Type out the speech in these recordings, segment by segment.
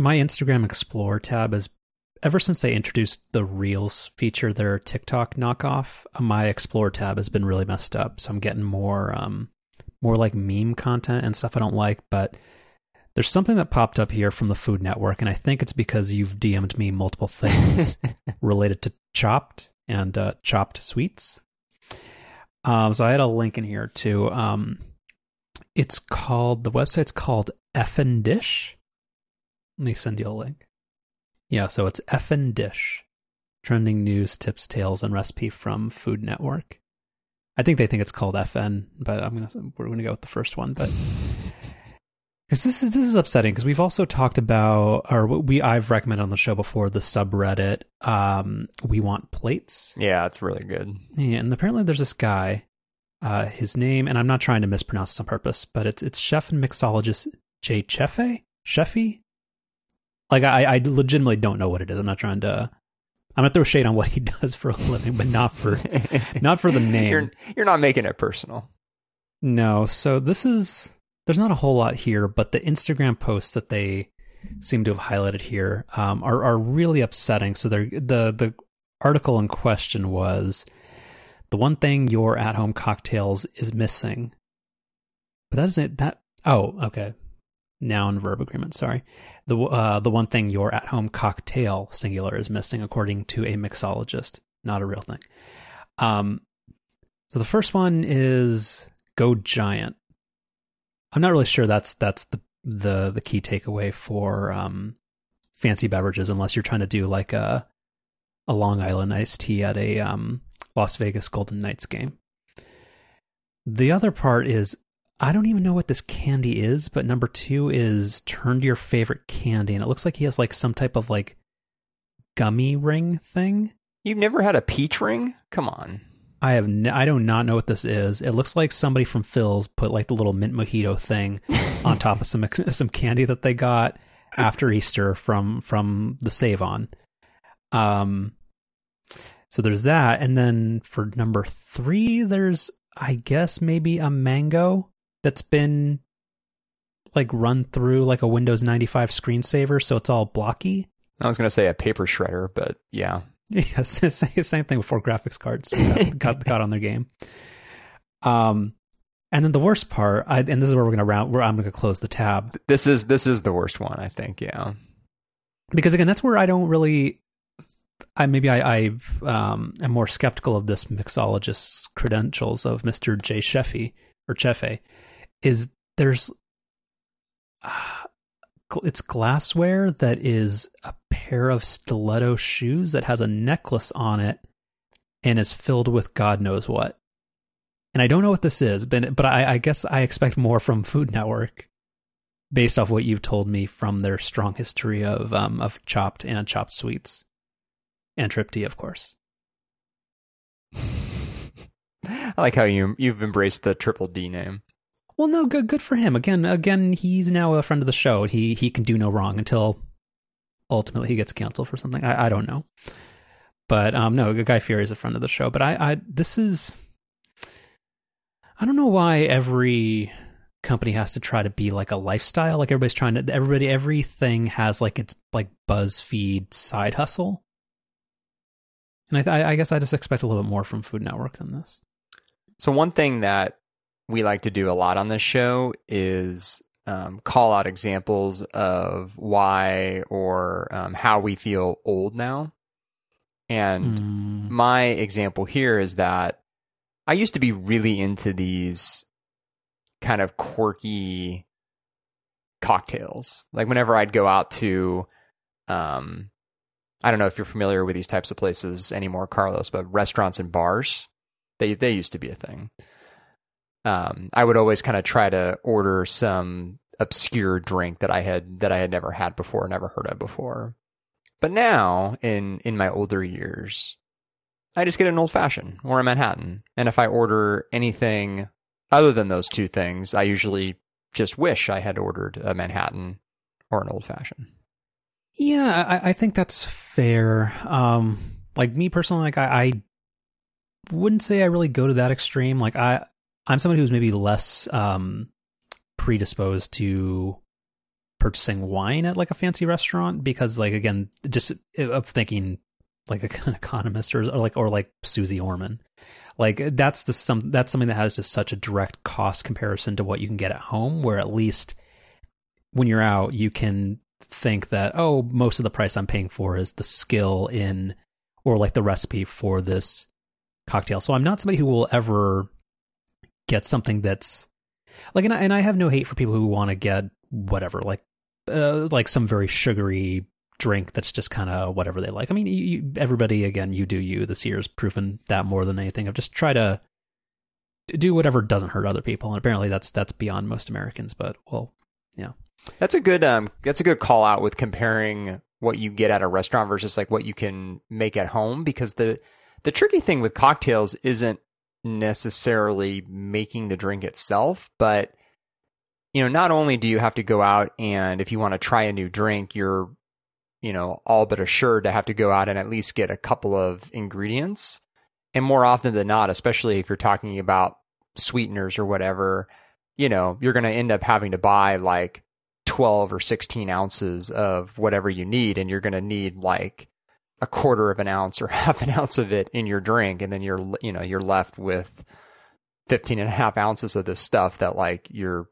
my Instagram Explore tab is ever since they introduced the Reels feature, their TikTok knockoff. My Explore tab has been really messed up, so I'm getting more um more like meme content and stuff I don't like. But there's something that popped up here from the Food Network, and I think it's because you've DM'd me multiple things related to Chopped and uh, Chopped Sweets. Um, so I had a link in here too. Um, it's called the website's called Effin Dish. Let me send you a link. Yeah, so it's Effin Dish. Trending news, tips, tales, and recipe from Food Network. I think they think it's called FN, but I'm gonna we're gonna go with the first one. But because this is this is upsetting because we've also talked about or we I've recommended on the show before the subreddit. Um, we want plates. Yeah, it's really good. Yeah, and apparently there's this guy. Uh, his name, and I'm not trying to mispronounce this on purpose, but it's it's chef and mixologist Jay Chefe, Sheffy. Like I, I legitimately don't know what it is. I'm not trying to. I'm gonna throw shade on what he does for a living, but not for not for the name. You're, you're not making it personal. No. So this is there's not a whole lot here, but the Instagram posts that they seem to have highlighted here um, are are really upsetting. So they're the the article in question was the one thing your at home cocktails is missing. But that isn't that. Oh, okay. Noun verb agreement. Sorry. The uh, the one thing your at home cocktail singular is missing, according to a mixologist. Not a real thing. Um. So the first one is go giant. I'm not really sure that's that's the the the key takeaway for um fancy beverages, unless you're trying to do like a a Long Island iced tea at a um Las Vegas Golden Knights game. The other part is I don't even know what this candy is, but number two is turn to your favorite candy, and it looks like he has like some type of like gummy ring thing. You've never had a peach ring? Come on. I have n- I do not know what this is. It looks like somebody from Philz put like the little mint mojito thing on top of some some candy that they got after Easter from from the Save On. Um, so there's that, and then for number three, there's I guess maybe a mango that's been like run through like a Windows 95 screensaver, so it's all blocky. I was gonna say a paper shredder, but yeah. Yes, same thing before graphics cards got, got, got on their game. Um, and then the worst part, I, and this is where we're gonna round. Where I'm gonna close the tab. This is this is the worst one, I think. Yeah, because again, that's where I don't really. I maybe I I um, am more skeptical of this mixologist's credentials of Mister J Sheffy or Chefe. Is there's uh, it's glassware that is a pair of stiletto shoes that has a necklace on it and is filled with God knows what. And I don't know what this is, but but I, I guess I expect more from Food Network, based off what you've told me from their strong history of um of chopped and chopped sweets, and Triple D, of course. I like how you you've embraced the triple D name. Well, no, good good for him. Again, again, he's now a friend of the show. He he can do no wrong until ultimately he gets canceled for something. I, I don't know, but um, no, Guy Fieri is a friend of the show. But I, I this is I don't know why every company has to try to be like a lifestyle. Like everybody's trying to everybody everything has like its like BuzzFeed side hustle. And I, I guess I just expect a little bit more from Food Network than this. So one thing that we like to do a lot on this show is um, call out examples of why or um, how we feel old now. And Mm. my example here is that I used to be really into these kind of quirky cocktails. Like whenever I'd go out to, um, I don't know if you're familiar with these types of places anymore, Carlos, but restaurants and bars, they they used to be a thing. Um, I would always kind of try to order some obscure drink that I had that I had never had before, never heard of before. But now, in in my older years, I just get an old fashioned or a Manhattan. And if I order anything other than those two things, I usually just wish I had ordered a Manhattan or an old fashioned. Yeah, I, I think that's fair. Um, like me personally, like I, I wouldn't say I really go to that extreme. Like I, I'm somebody who's maybe less um predisposed to purchasing wine at like a fancy restaurant because like again just of thinking like an economist or, or like or like Suze Orman. Like that's the some that's something that has just such a direct cost comparison to what you can get at home where at least when you're out you can think that oh most of the price I'm paying for is the skill in or like the recipe for this cocktail. So I'm not somebody who will ever get something that's like and I, and I have no hate for people who want to get whatever like uh, like some very sugary drink that's just kind of whatever they like. I mean, you, everybody again, you do you. This year's proven that more than anything. I've just try to do whatever doesn't hurt other people, and apparently that's that's beyond most Americans. But well, yeah, that's a good um that's a good call out with comparing what you get at a restaurant versus like what you can make at home because the the tricky thing with cocktails isn't necessarily making the drink itself, but you know, not only do you have to go out and if you want to try a new drink, you're you know, all but assured to have to go out and at least get a couple of ingredients. And more often than not, especially if you're talking about sweeteners or whatever, you know, you're going to end up having to buy like 12 or 16 ounces of whatever you need. And you're going to need like a quarter of an ounce or half an ounce of it in your drink. And then you're, you know, you're left with 15 and a half ounces of this stuff that like you're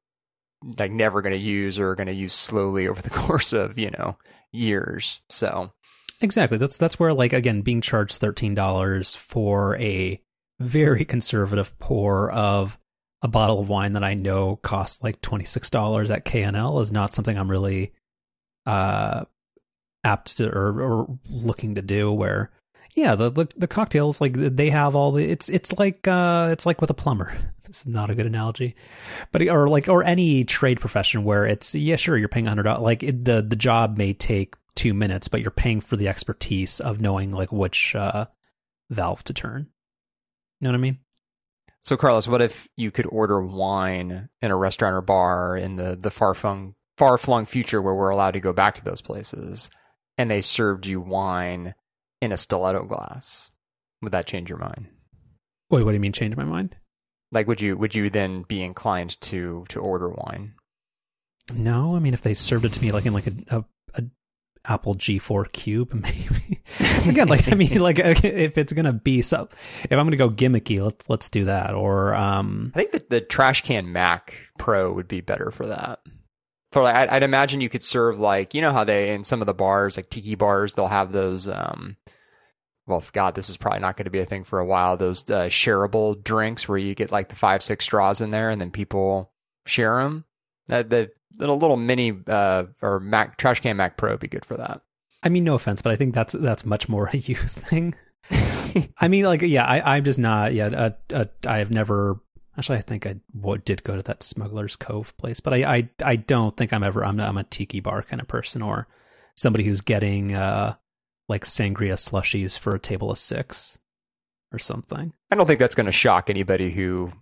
like never going to use or going to use slowly over the course of, you know, years. So exactly. That's that's where like again being charged thirteen dollars for a very conservative pour of a bottle of wine that I know costs like twenty six dollars at K&L is not something I'm really uh apt to or, or looking to do. Where yeah, the, the the cocktails like they have all the it's it's like uh it's like with a plumber. This is not a good analogy, but or like or any trade profession where it's yeah sure you're paying a hundred like it, the the job may take two minutes, but you're paying for the expertise of knowing like which uh, valve to turn. You know what I mean? So Carlos, what if you could order wine in a restaurant or bar in the the far flung far flung future where we're allowed to go back to those places, and they served you wine in a stiletto glass. Would that change your mind? Wait, what do you mean change my mind? Like would you would you then be inclined to to order wine? No, I mean if they served it to me like in like a, a, a Apple G4 Cube, maybe. Again, like I mean, like if it's gonna be so, if I'm gonna go gimmicky, let's let's do that. Or um, I think that the trash can Mac Pro would be better for that. For like, I'd, I'd imagine you could serve like you know how they in some of the bars like tiki bars they'll have those um well, God, this is probably not going to be a thing for a while. Those uh, shareable drinks where you get like the five, six straws in there and then people share them. That the little little mini uh, or Mac trash can Mac Pro would be good for that. I mean, no offense, but I think that's that's much more a youth thing. I mean, like, yeah, I, I'm just not. Yeah, uh, uh, I have never. Actually, I think I did go to that Smuggler's Cove place, but I, I, I don't think I'm ever. I'm, I'm a tiki bar kind of person, or somebody who's getting uh, like sangria slushies for a table of six or something. I don't think that's going to shock anybody who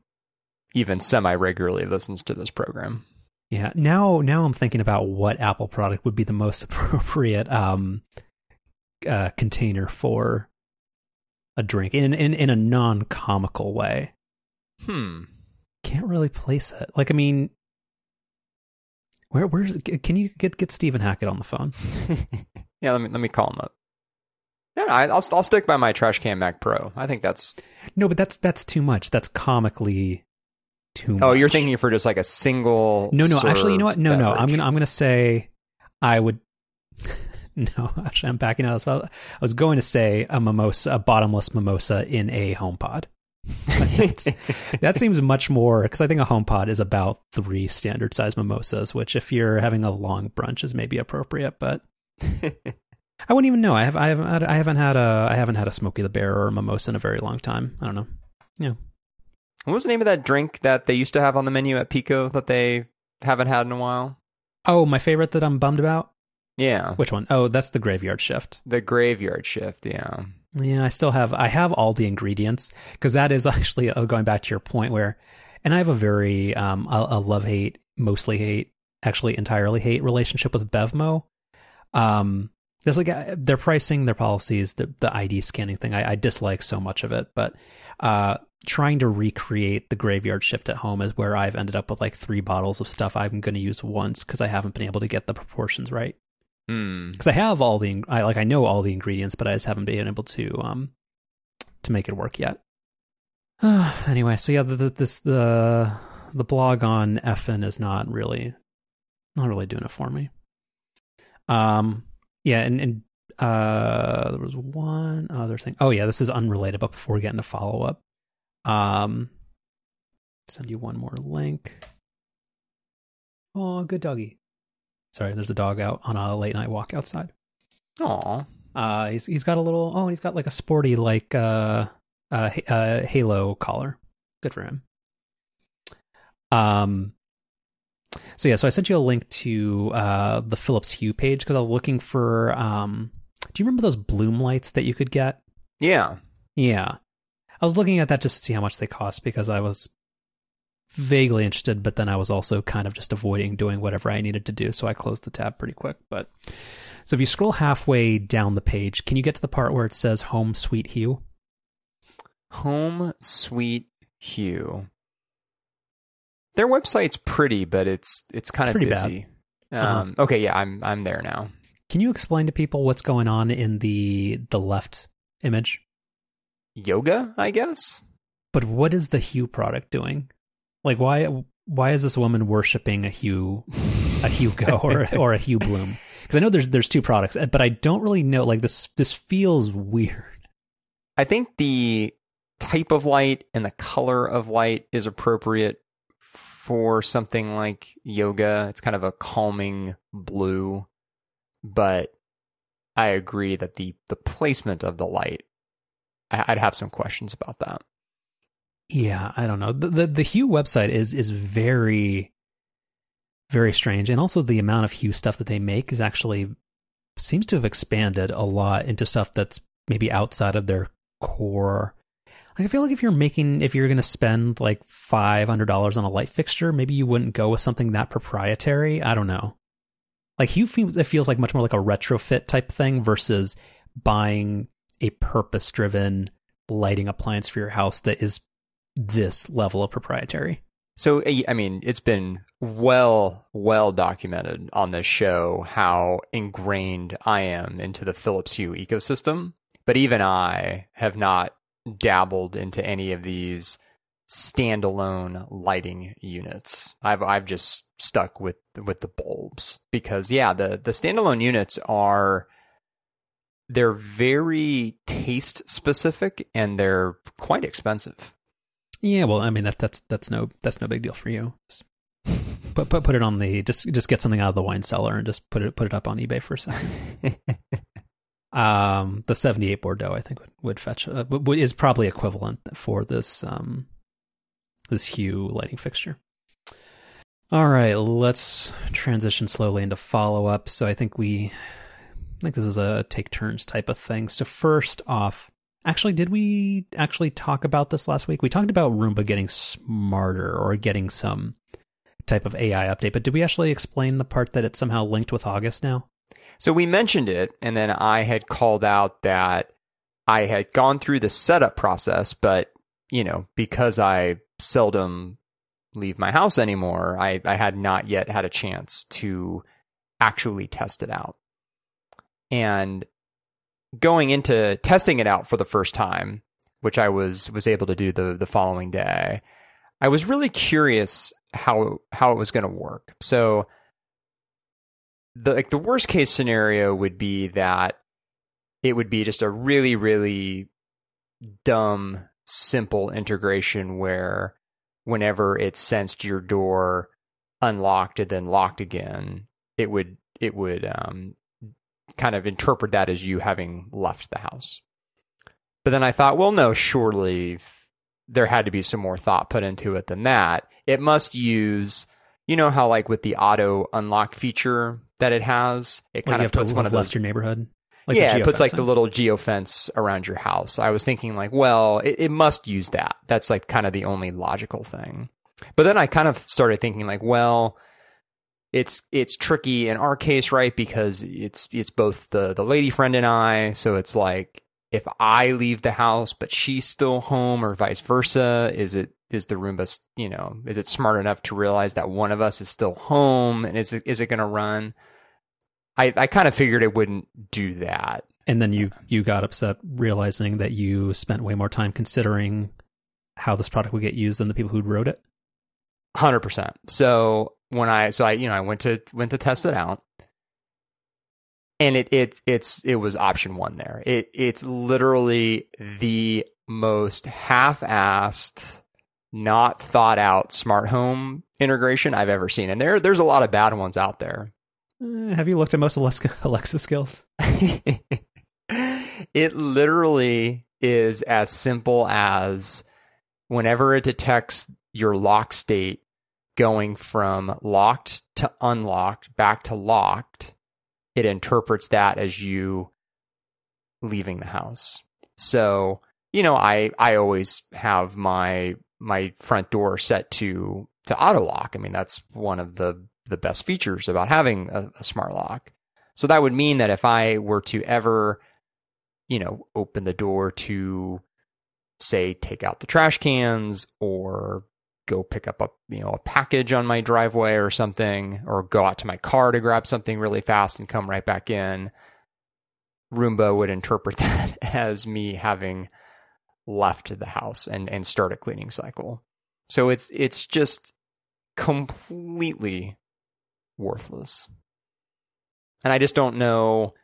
even semi regularly listens to this program. Yeah. Now, now I'm thinking about what Apple product would be the most appropriate um, uh, container for a drink in in in a non comical way. Hmm. Can't really place it. Like, I mean, where where's can you get get Stephen Hackett on the phone? yeah, let me let me call him up. Yeah, I, will I'll stick by my trash can Mac Pro. I think that's no, but that's that's too much. That's comically too. much. Oh, you're thinking for just like a single? No, no. Actually, you know what? No, beverage. no. I'm gonna I'm gonna say I would. no, actually, I'm backing out. I was going to say a mimosa, a bottomless mimosa in a HomePod. that seems much more because I think a HomePod is about three standard size mimosas, which if you're having a long brunch is maybe appropriate, but I wouldn't even know. I have I haven't had, I haven't had a I haven't had a Smokey the Bear or a mimosa in a very long time. I don't know. Yeah. What was the name of that drink that they used to have on the menu at Pico that they haven't had in a while? Oh, my favorite that I'm bummed about. Yeah. Which one? Oh, that's the Graveyard Shift. The Graveyard Shift. Yeah. Yeah, I still have I have all the ingredients because that is actually uh, going back to your point where, and I have a very um a, a love hate, mostly hate, actually entirely hate relationship with Bevmo. Um, Just like uh, their pricing, their policies, the the ID scanning thing, I, I dislike so much of it. But uh, trying to recreate the graveyard shift at home is where I've ended up with like three bottles of stuff I'm going to use once because I haven't been able to get the proportions right. Because I have all the, I like I know all the ingredients, but I just haven't been able to um to make it work yet. anyway, so yeah, the, the, this the the blog on FN is not really not really doing it for me. Um, yeah, and and uh, there was one other thing. Oh yeah, this is unrelated, but before we get into follow up, um, send you one more link. Oh, good doggy. Sorry, there's a dog out on a late night walk outside. Aw. Uh, he's he's got a little. Oh, he's got like a sporty like uh, uh, uh halo collar. Good for him. Um. So yeah, so I sent you a link to uh the Philips Hue page because I was looking for um. Do you remember those bloom lights that you could get? Yeah. Yeah, I was looking at that just to see how much they cost because I was vaguely interested, but then I was also kind of just avoiding doing whatever I needed to do, so I closed the tab pretty quick. But so if you scroll halfway down the page, can you get to the part where it says Home Sweet Hue? Home Sweet Hue. Their website's pretty, but it's it's kind of pretty bad. busy. Uh-huh. Um, Okay, yeah, I'm I'm there now. Can you explain to people what's going on in the the left image? Yoga, I guess. But what is the Hue product doing? Like why why is this woman worshiping a Hue a Hue Go or or a Hue Bloom? Because I know there's there's two products, but I don't really know. Like this this feels weird. I think the type of light and the color of light is appropriate for something like yoga. It's kind of a calming blue, but I agree that the the placement of the light, I- I'd have some questions about that. Yeah, I don't know. The, the the Hue website is is very very strange, and also the amount of Hue stuff that they make is actually seems to have expanded a lot into stuff that's maybe outside of their core. I feel like if you're making if you're going to spend like five hundred dollars on a light fixture, maybe you wouldn't go with something that proprietary. I don't know. Like Hue feels it feels like much more like a retrofit type thing versus buying a purpose driven lighting appliance for your house that is this level of proprietary. So I I mean, it's been well well documented on this show how ingrained I am into the Philips Hue ecosystem, but even I have not dabbled into any of these standalone lighting units. I've I've just stuck with with the bulbs because yeah, the the standalone units are they're very taste specific and they're quite expensive. Yeah, well, I mean that that's that's no that's no big deal for you. Just put put put it on the just just get something out of the wine cellar and just put it put it up on eBay for a second. um, the seventy eight Bordeaux I think would would fetch uh, is probably equivalent for this um this Hue lighting fixture. All right, let's transition slowly into follow up. So I think we I think this is a take turns type of thing. So first off, actually, did we actually talk about this last week? We talked about Roomba getting smarter or getting some type of AI update, but did we actually explain the part that it's somehow linked with August now? So we mentioned it, and then I had called out that I had gone through the setup process, but you know, because I seldom leave my house anymore, I, I had not yet had a chance to actually test it out. And going into testing it out for the first time, which I was was able to do the the following day, I was really curious how how it was going to work. So the like the worst case scenario would be that it would be just a really really dumb simple integration where whenever it sensed your door unlocked and then locked again it would it would um, kind of interpret that as you having left the house but then i thought well no surely there had to be some more thought put into it than that it must use you know how like with the auto unlock feature that it has it kind of puts one of left those your neighborhood. Like yeah, it puts like the little geofence around your house. I was thinking like, well, it, it must use that. That's like kind of the only logical thing. But then I kind of started thinking like, well, it's it's tricky in our case, right? Because it's it's both the the lady friend and I. So it's like if I leave the house but she's still home, or vice versa. Is it is the Roomba you know is it smart enough to realize that one of us is still home, and is it is it going to run? I I kind of figured it wouldn't do that. And then you you got upset realizing that you spent way more time considering how this product would get used than the people who wrote it. Hundred percent. So when I so I you know I went to went to test it out, and it it it's it was option one there. It it's literally the most half-assed, not thought out smart home integration I've ever seen, and there there's a lot of bad ones out there. Uh, have you looked at most Alexa, Alexa skills? it literally is as simple as whenever it detects your lock state going from locked to unlocked back to locked, it interprets that as you leaving the house. So, you know, I I always have my my front door set to to auto lock. I mean, that's one of the the best features about having a, a smart lock. So that would mean that if I were to ever, you know, open the door to say take out the trash cans or go pick up a you know a package on my driveway or something or go out to my car to grab something really fast and come right back in Roomba would interpret that as me having left the house and and start a cleaning cycle. So it's it's just completely worthless. And I just don't know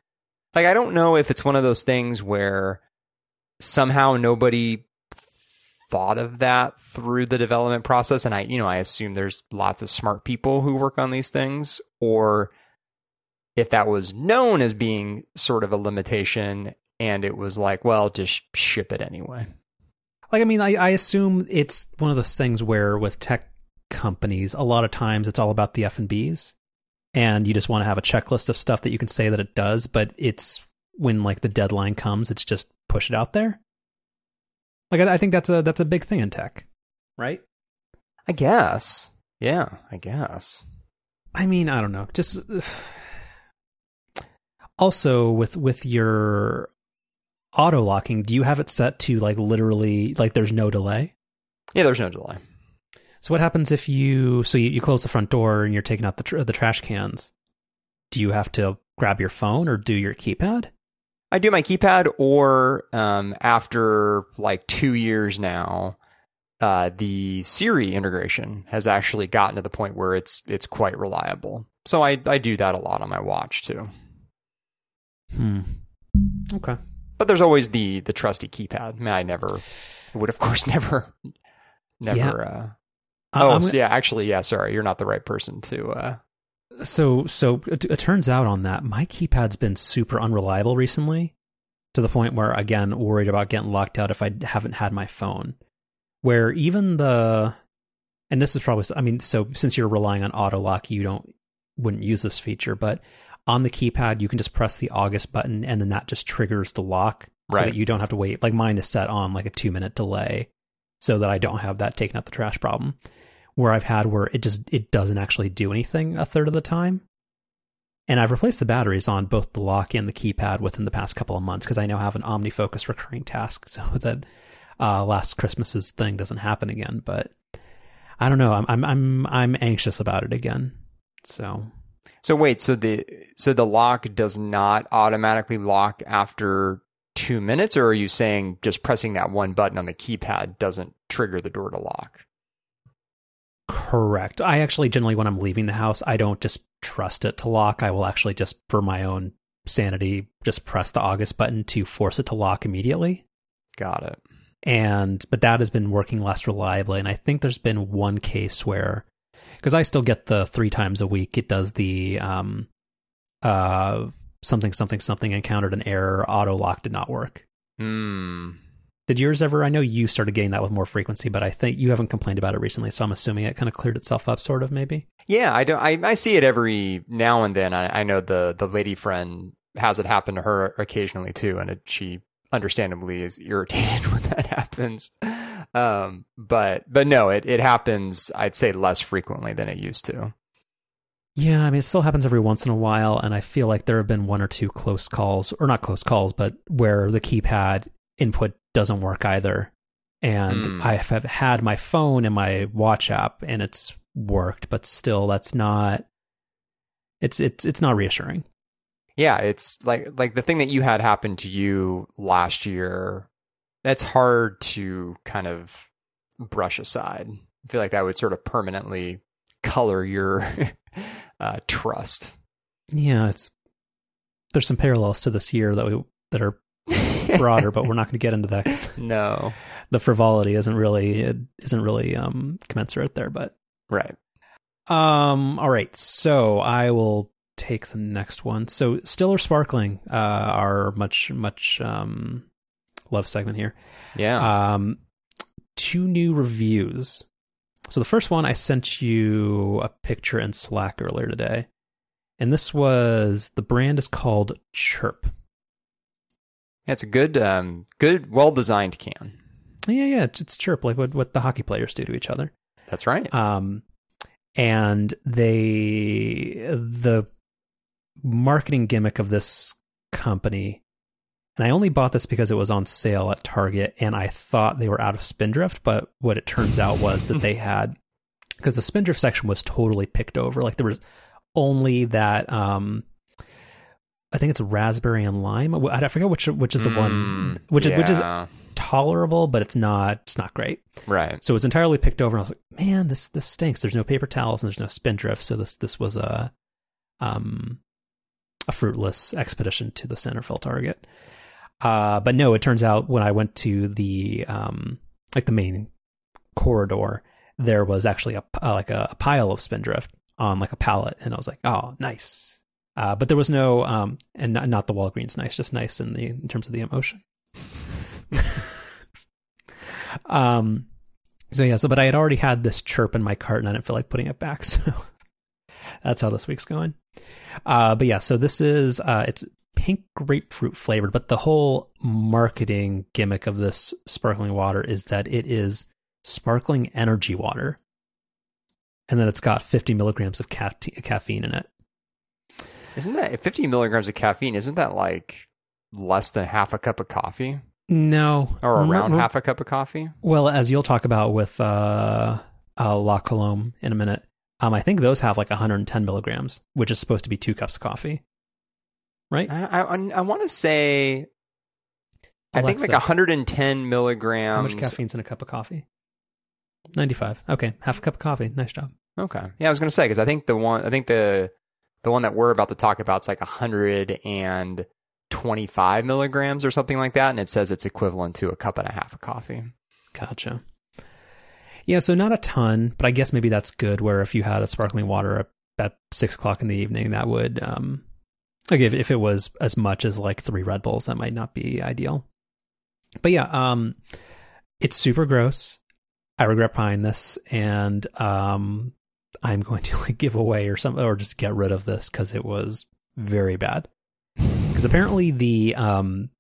like I don't know if it's one of those things where somehow nobody thought of that through the development process. And I you know I assume there's lots of smart people who work on these things or if that was known as being sort of a limitation and it was like well just ship it anyway. Like I mean I, I assume it's one of those things where with tech companies a lot of times it's all about the F and B's and you just want to have a checklist of stuff that you can say that it does but it's when like the deadline comes it's just push it out there like I, I think that's a that's a big thing in tech, right? I guess. Yeah, I guess. I mean, I don't know. Just also with with your auto locking, do you have it set to like literally like there's no delay? Yeah, there's no delay. So what happens if you so you, you close the front door and you're taking out the tr- the trash cans? Do you have to grab your phone or do your keypad? I do my keypad, or um, after like two years now, uh, the Siri integration has actually gotten to the point where it's it's quite reliable. So I I do that a lot on my watch too. Hmm. Okay. But there's always the the trusty keypad. I, mean, I never would, of course, never, never. Yeah. Uh, oh, so yeah. Actually, yeah. Sorry, you're not the right person to uh, so so it, it, turns out on that my keypad's been super unreliable recently to the point where again worried about getting locked out if I haven't had my phone. Where even the and this is probably I mean so since you're relying on auto lock you don't wouldn't use this feature but on the keypad you can just press the August button and then that just triggers the lock right. so that you don't have to wait like mine is set on like a 2 minute delay so that I don't have that taking out the trash problem where I've had where it just it doesn't actually do anything a third of the time. And I've replaced the batteries on both the lock and the keypad within the past couple of months because I now have an OmniFocus recurring task so that uh, last Christmas's thing doesn't happen again. But I don't know. I'm I'm I'm I'm anxious about it again. So so wait, so the so the lock does not automatically lock after two minutes, or are you saying just pressing that one button on the keypad doesn't trigger the door to lock? Correct. I actually generally when I'm leaving the house, I don't just trust it to lock. I will actually just for my own sanity just press the August button to force it to lock immediately. Got it. And but that has been working less reliably and I think there's been one case where cuz I still get the 3 times a week it does the um uh something something something encountered an error auto lock did not work. Hmm. Did yours ever? I know you started getting that with more frequency, but I think you haven't complained about it recently, so I'm assuming it kind of cleared itself up, sort of, maybe. Yeah, I don't. I, I see it every now and then. I, I know the the lady friend has it happen to her occasionally too, and it, she understandably is irritated when that happens. Um, but but no, it it happens. I'd say less frequently than it used to. Yeah, I mean, it still happens every once in a while, and I feel like there have been one or two close calls, or not close calls, but where the keypad input doesn't work either. And Hmm. I have had my phone and my watch app, and it's worked, but still, that's not. It's it's it's not reassuring. Yeah, it's like like the thing that you had happen to you last year. That's hard to kind of brush aside. I feel like that would sort of permanently color your uh, trust. Yeah, it's there's some parallels to this year that we that are broader, but we're not going to get into that 'cause no, the frivolity isn't really it isn't really um commensurate there. But right. um, all right, so I will take the next one. So still or sparkling, uh, our much much um love segment here. Yeah. Um, two new reviews. So the first one I sent you a picture in Slack earlier today, and this was the brand is called Chirp. It's a good, um, good, well designed can. Yeah, yeah, it's, it's Chirp, like what what the hockey players do to each other. That's right. Um, and they the marketing gimmick of this company, and I only bought this because it was on sale at Target, and I thought they were out of Spindrift, but what it turns out was that they had because the Spindrift section was totally picked over. Like there was only that. Um, I think it's raspberry and lime. I forget which which is the one Mm, which is which is tolerable, but it's not it's not great. right. So it was entirely picked over, and I was like, "Man, this this stinks." There's no paper towels and there's no spindrift, so this this was a um a fruitless expedition to the Centerville Target. Uh, but no, it turns out when I went to the um like the main corridor, there was actually a uh, like a, a pile of spindrift on like a pallet, and I was like, "Oh, nice." Uh, but there was no um and not, not the Walgreens nice, just nice in the in terms of the emotion. um so yeah, so but I had already had this chirp in my cart and I didn't feel like putting it back, so that's how this week's going. Uh but yeah, so this is uh it's pink grapefruit flavored, but the whole marketing gimmick of this sparkling water is that it is sparkling energy water. And then it's got 50 milligrams of ca- caffeine in it. Isn't that 50 milligrams of caffeine? Isn't that like less than half a cup of coffee No. or around Remember- half a cup of coffee? Well, as you'll talk about with uh, uh, La Colombe in a minute, um, I think those have like 110 milligrams, which is supposed to be two cups of coffee, right? I, I, I want to say, I think like 110 milligrams. how much caffeine's in a cup of coffee? 95. Okay, half a cup of coffee. Nice job. Okay. Yeah, I was going to say because I think the one I think the the one that we're about to talk about is like 125 milligrams or something like that, and it says it's equivalent to a cup and a half of coffee. Gotcha. Yeah, so not a ton, but I guess maybe that's good. Where if you had a sparkling water at, six o'clock in the evening, that would, um, like if, if it was as much as like three Red Bulls, that might not be ideal. But yeah, um, it's super gross. I regret buying this, and um, I'm going to like give away or something, or just get rid of this because it was very bad. Because apparently the um,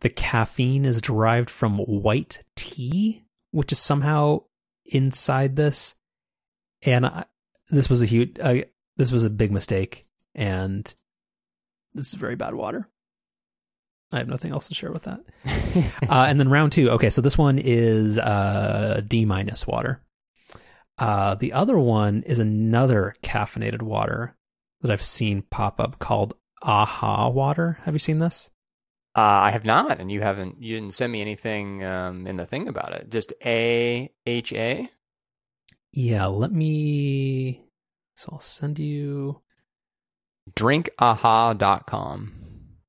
the caffeine is derived from white tea, which is somehow inside this, and I, this was a huge, uh, this was a big mistake, and this is very bad water. I have nothing else to share with that. Uh, and then round two. Okay, so this one is uh, D minus water. Uh, the other one is another caffeinated water that I've seen pop up called Aha water. Have you seen this? Uh, I have not, and you haven't. You didn't send me anything um, in the thing about it. Just A H A. Yeah, let me. So I'll send you. Drinkaha.com.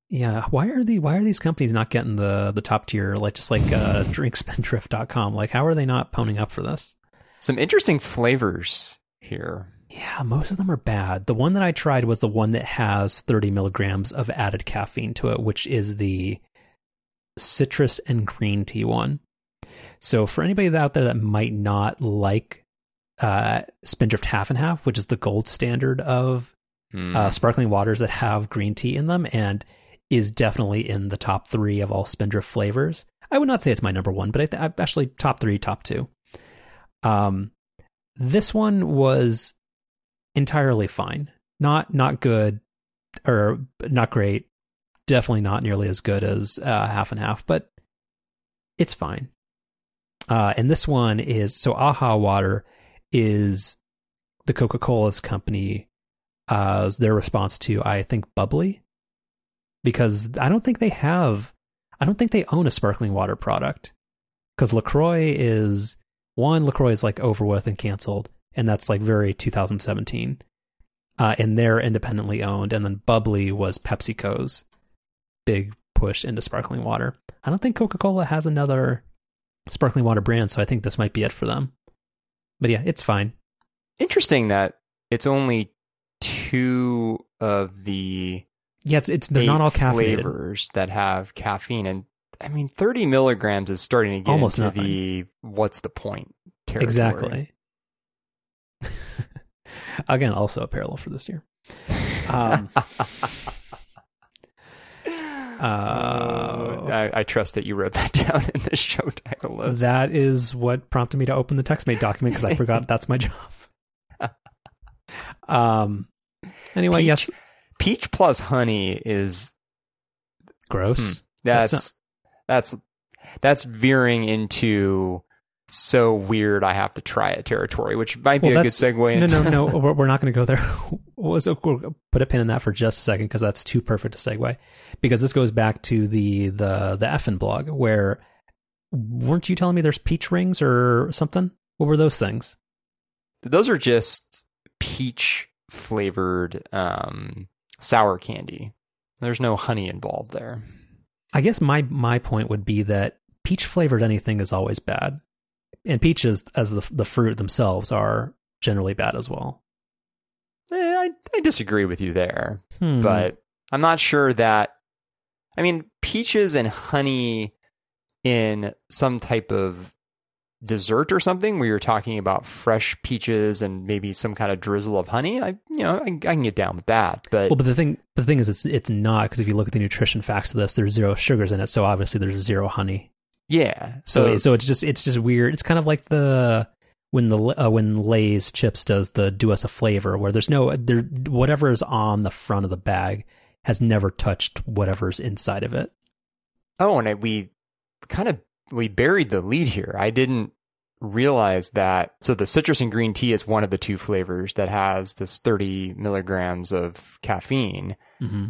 Yeah, why are the why are these companies not getting the the top tier like just like uh, drinkspindrift.com? Like, how are they not poning up for this? Some interesting flavors here. Yeah, most of them are bad. The one that I tried was the one that has 30 milligrams of added caffeine to it, which is the citrus and green tea one. So for anybody out there that might not like uh, Spindrift Half and Half, which is the gold standard of Hmm. uh, sparkling waters that have green tea in them and is definitely in the top three of all Spindrift flavors. I would not say it's my number one, but I th- actually top three, top two. Um, this one was entirely fine. not not good or not great. Definitely not nearly as good as uh, half and half, but it's fine. Uh, and this one is so Aha Water is the Coca Cola's company, uh, their response to I think bubly, because I don't think they have, I don't think they own a sparkling water product, because Lacroix is one Lacroix is like over with and canceled, and that's like very 2017, uh, and they're independently owned, and then bubly was PepsiCo's big push into sparkling water. I don't think Coca Cola has another sparkling water brand, so I think this might be it for them. But yeah, it's fine. Interesting that it's only two of the Yeah, it's it's they're not all caffeinated. flavors that have caffeine, and I mean, thirty milligrams is starting to get Almost into nothing. the what's the point territory. Exactly. Again, also a parallel for this year. Um, uh, I, I trust that you wrote that down in the show title list. that is what prompted me to open the TextMate document because I forgot that's my job. Um. Anyway, Peach- yes, Peach plus honey is gross. Hmm. That's that's that's that's veering into so weird I have to try it territory, which might be a good segue No, into no, no. We're, we're not going to go there. Well, so we'll put a pin in that for just a second because that's too perfect a segue. Because this goes back to the the the Effin blog where weren't you telling me there's peach rings or something? What were those things? Those are just peach flavored um, sour candy. There's no honey involved there. I guess my my point would be that peach flavored anything is always bad, and peaches as the the fruit themselves are generally bad as well. Eh, I, I disagree with you there, Hmm. but I'm not sure that. I mean, peaches and honey in some type of dessert or something where you're talking about fresh peaches and maybe some kind of drizzle of honey. I, you know, I, I can get down with that. But Well, but the thing the thing is, it's it's not because if you look at the nutrition facts of this, there's zero sugars in it, so obviously there's zero honey. yeah, So so so it's just it's just weird. It's kind of like the when the uh, when Lay's chips does the do us a flavor where there's no there whatever is on the front of the bag has never touched whatever's inside of it. Oh, and I, we kind of we buried the lead here. I didn't realize that. So the citrus and green tea is one of the two flavors that has this 30 milligrams of caffeine. Mm-hmm.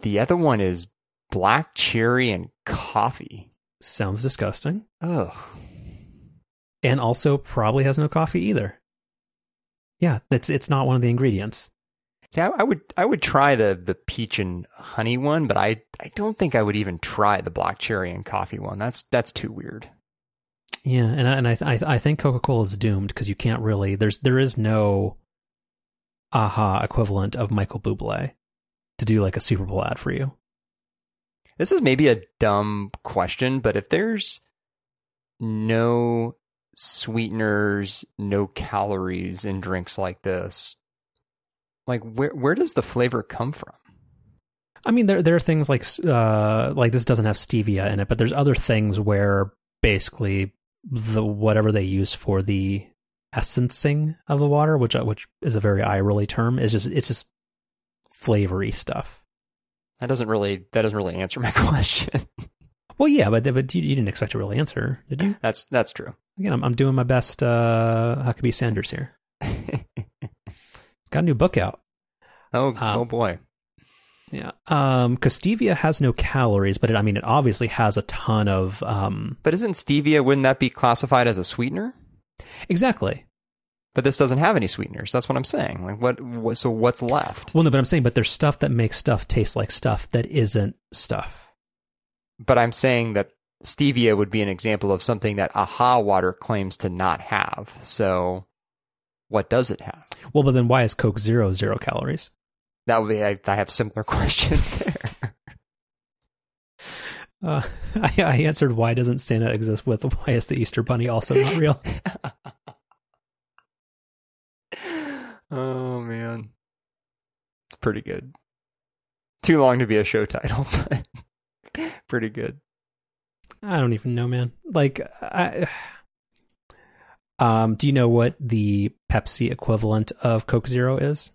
The other one is black cherry and coffee. Sounds disgusting, Ugh. and also probably has no coffee either. Yeah, it's it's not one of the ingredients. Yeah, I would I would try the the peach and honey one, but I I don't think I would even try the black cherry and coffee one. That's that's too weird. Yeah, and I, and I I, I think Coca Cola is doomed because you can't really there's there is no aha equivalent of Michael Bublé to do like a Super Bowl ad for you. This is maybe a dumb question, but if there's no sweeteners, no calories in drinks like this, like where where does the flavor come from? I mean, there there are things like uh like this doesn't have stevia in it, but there's other things where basically the whatever they use for the essencing of the water, which uh, which is a very eye rolly term, is just it's just flavory stuff. That doesn't really that doesn't really answer my question. Well, yeah, but but you, you didn't expect a real answer, did you? that's that's true. Again, I'm I'm doing my best. uh Huckabee Sanders here. Got a new book out. oh Um, oh boy. Yeah. Um, because stevia has no calories, but it, I mean, it obviously has a ton of um. But isn't stevia wouldn't that be classified as a sweetener? Exactly. But this doesn't have any sweeteners. That's what I'm saying. Like what, what so what's left? Well, no, but I'm saying, but there's stuff that makes stuff taste like stuff that isn't stuff. But I'm saying that stevia would be an example of something that aha water claims to not have. So what does it have? Well, but then why is Coke Zero zero calories? That would be I, I have similar questions there. Uh, I, I answered why doesn't Santa exist with why is the Easter Bunny also not real? oh man. It's pretty good. Too long to be a show title, but pretty good. I don't even know, man. Like, I, um, do you know what the Pepsi equivalent of Coke Zero is?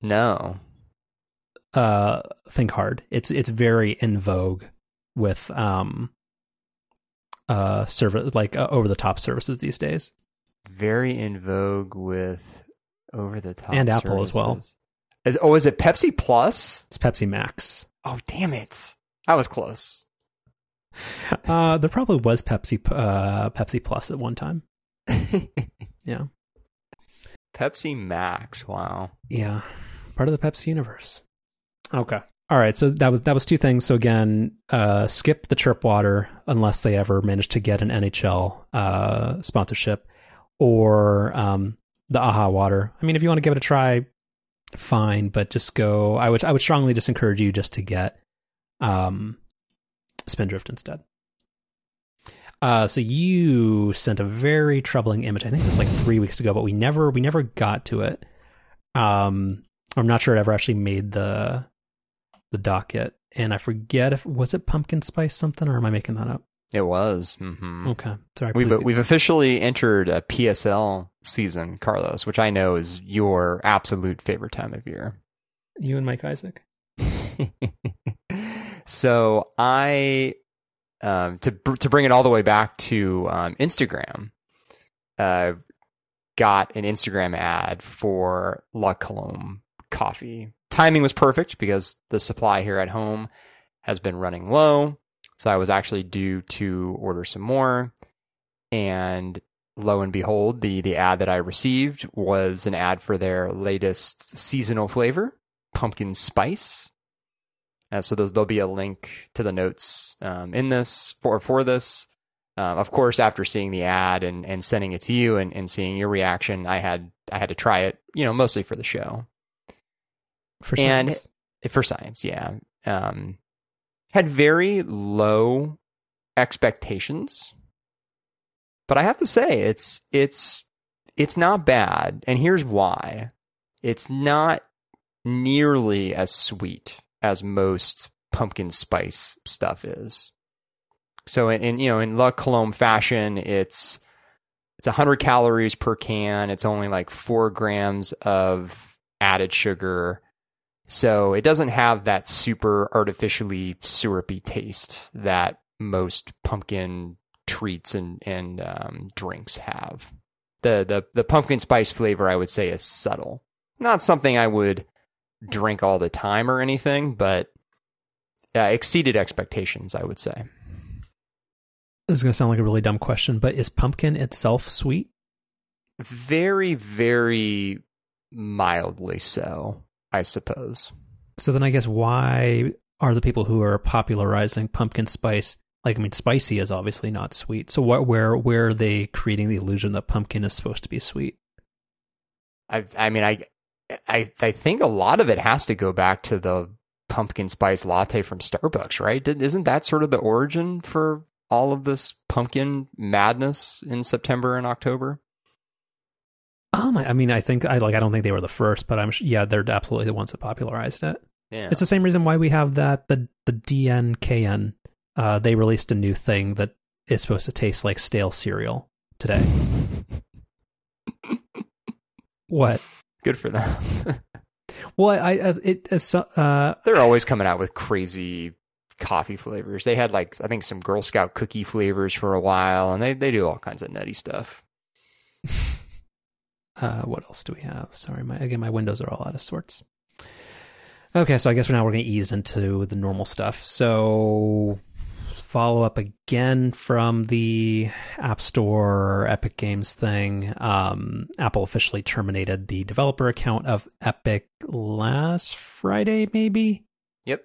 No. Uh, think hard. It's it's very in vogue with um uh service like uh, over the top services these days. Very in vogue with over the top And Apple as well. Is, oh, is it Pepsi Plus? It's Pepsi Max. Oh, damn it! I was close. Uh, there probably was Pepsi uh Pepsi Plus at one time. Yeah, Pepsi Max. Wow. yeah, part of the Pepsi universe. Okay. All right, so that was that was two things. So again, uh, skip the chirp water unless they ever manage to get an NHL uh, sponsorship, or um, the AHA water. I mean, if you want to give it a try, fine, but just go. I would I would strongly just encourage you just to get um, Spindrift instead. Uh, so you sent a very troubling image. I think it was like three weeks ago, but we never we never got to it. Um, I'm not sure it ever actually made the the docket, and I forget if was it pumpkin spice something, or am I making that up? It was. hmm Okay, sorry. We've we've officially entered a PSL season, Carlos, which I know is your absolute favorite time of year. you and Mike Isaac. so I um, to to bring it all the way back to um, Instagram, uh, got an Instagram ad for La Colombe coffee. Timing was perfect because the supply here at home has been running low, so I was actually due to order some more. And lo and behold, the the ad that I received was an ad for their latest seasonal flavor, pumpkin spice. Uh, so there'll be a link to the notes um, in this for for this. Um, of course, after seeing the ad and, and sending it to you and, and seeing your reaction, I had I had to try it. You know, mostly for the show For And- science. for science. Yeah, um, had very low expectations, but I have to say it's it's it's not bad. And here's why: it's not nearly as sweet as most pumpkin spice stuff is. So in, in you know in La Colombe fashion, it's it's 100 calories per can. It's only like four grams of added sugar. So it doesn't have that super artificially syrupy taste that most pumpkin treats and and um, drinks have. The the the pumpkin spice flavor I would say is subtle. Not something I would drink all the time or anything, but uh, exceeded expectations, I would say. This is going to sound like a really dumb question, but is pumpkin itself sweet? Very very mildly so, I suppose. So then I guess why are the people who are popularizing pumpkin spice like I mean spicy is obviously not sweet. So what where where are they creating the illusion that pumpkin is supposed to be sweet? I I mean I I I think a lot of it has to go back to the pumpkin spice latte from Starbucks, right? Isn't that sort of the origin for all of this pumpkin madness in September and October? Um, I mean, I think I like. I don't think they were the first, but I'm yeah, they're absolutely the ones that popularized it. Yeah. It's the same reason why we have that the the DNKN. Uh, they released a new thing that is supposed to taste like stale cereal today. what? Good for them. Well, I as it as uh They're always coming out with crazy coffee flavors. They had like I think some Girl Scout cookie flavors for a while, and they they do all kinds of nutty stuff. uh what else do we have? Sorry, my again my windows are all out of sorts. Okay, so I guess for now we're going to ease into the normal stuff. So follow up again from the App Store Epic Games thing. Um, Apple officially terminated the developer account of Epic last Friday, maybe. Yep.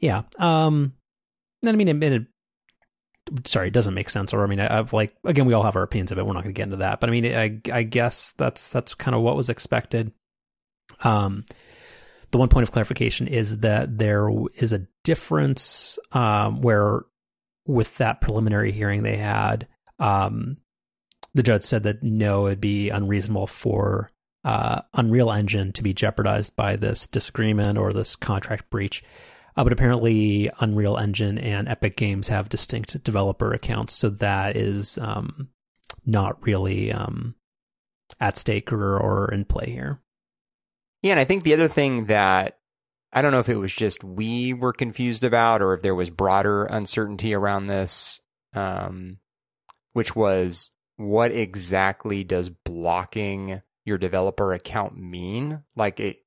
Yeah. Um, I mean, it, it sorry, it doesn't make sense. Or I mean, I, I've like again, we all have our opinions of it. We're not going to get into that, but I mean, I, I guess that's that's kind of what was expected. Um, the one point of clarification is that there is a difference um, where, with that preliminary hearing they had, um, the judge said that no, it'd be unreasonable for uh, Unreal Engine to be jeopardized by this disagreement or this contract breach. Uh, but apparently, Unreal Engine and Epic Games have distinct developer accounts, so that is um, not really um, at stake or, or in play here. Yeah, and I think the other thing that I don't know if it was just we were confused about or if there was broader uncertainty around this, um, which was what exactly does blocking your developer account mean? Like, it,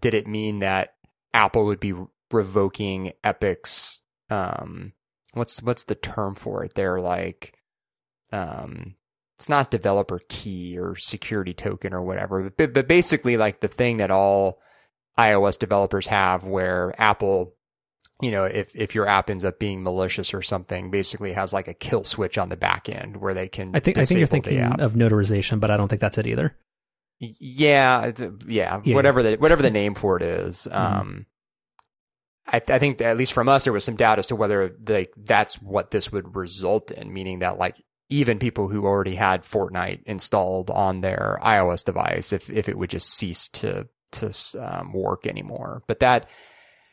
did it mean that Apple would be revoking Epic's um, what's what's the term for it? They're like, um, it's not developer key or security token or whatever, but, but basically like the thing that all iOS developers have where Apple, you know, if, if your app ends up being malicious or something, basically has like a kill switch on the back end where they can. I think I think you're thinking of notarization, but I don't think that's it either. Yeah, yeah, yeah whatever the whatever the name for it is. Mm-hmm. Um, I, I, think at least from us there was some doubt as to whether like that's what this would result in, meaning that like even people who already had Fortnite installed on their iOS device, if if it would just cease to to um, work anymore. But that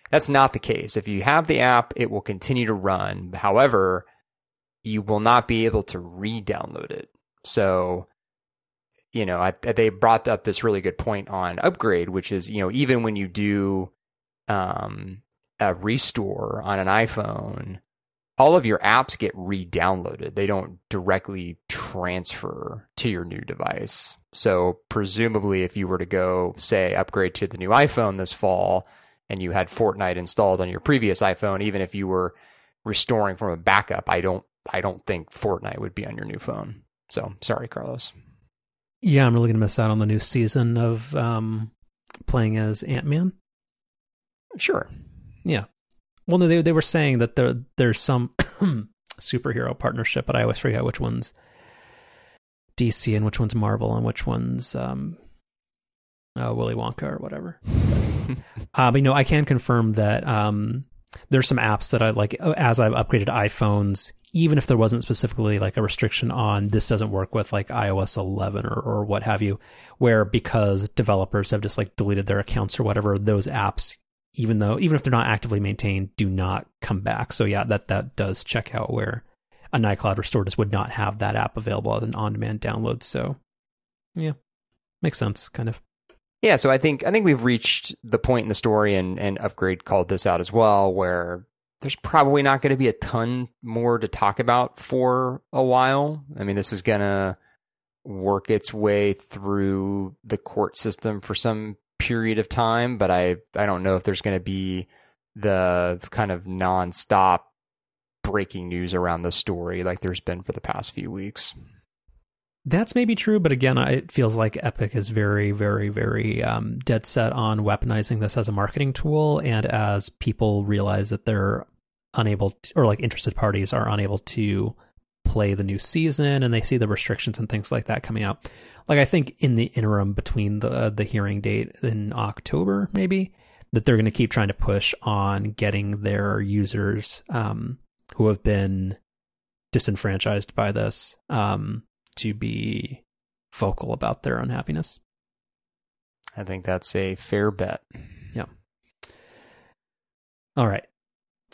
that's not the case. If you have the app, it will continue to run. However, you will not be able to re-download it. So, you know, I, they brought up this really good point on upgrade, which is you know even when you do um, a restore on an iPhone, all of your apps get re-downloaded. They don't directly transfer to your new device. So presumably if you were to go say upgrade to the new iPhone this fall and you had Fortnite installed on your previous iPhone, even if you were restoring from a backup, I don't I don't think Fortnite would be on your new phone. So sorry, Carlos. Yeah, I'm really gonna miss out on the new season of um, playing as Ant Man. Sure. Yeah. Well, no, they they were saying that there there's some superhero partnership, but I always forget which one's DC and which one's Marvel and which one's um, uh, Willy Wonka or whatever. uh, but you know, I can confirm that um, there's some apps that I like as I've upgraded iPhones. Even if there wasn't specifically like a restriction on this doesn't work with like iOS 11 or, or what have you, where because developers have just like deleted their accounts or whatever, those apps even though even if they're not actively maintained, do not come back. So yeah, that that does check out where an iCloud Restore just would not have that app available as an on-demand download. So yeah, makes sense, kind of. Yeah, so I think I think we've reached the point in the story, and and upgrade called this out as well, where there's probably not going to be a ton more to talk about for a while. I mean, this is gonna work its way through the court system for some period of time, but I I don't know if there's going to be the kind of nonstop breaking news around the story like there's been for the past few weeks. That's maybe true, but again, it feels like Epic is very, very, very um, dead set on weaponizing this as a marketing tool, and as people realize that they're unable to, or like interested parties are unable to play the new season, and they see the restrictions and things like that coming out like I think in the interim between the uh, the hearing date in October, maybe that they're going to keep trying to push on getting their users um, who have been disenfranchised by this um, to be vocal about their unhappiness. I think that's a fair bet. Yeah. All right.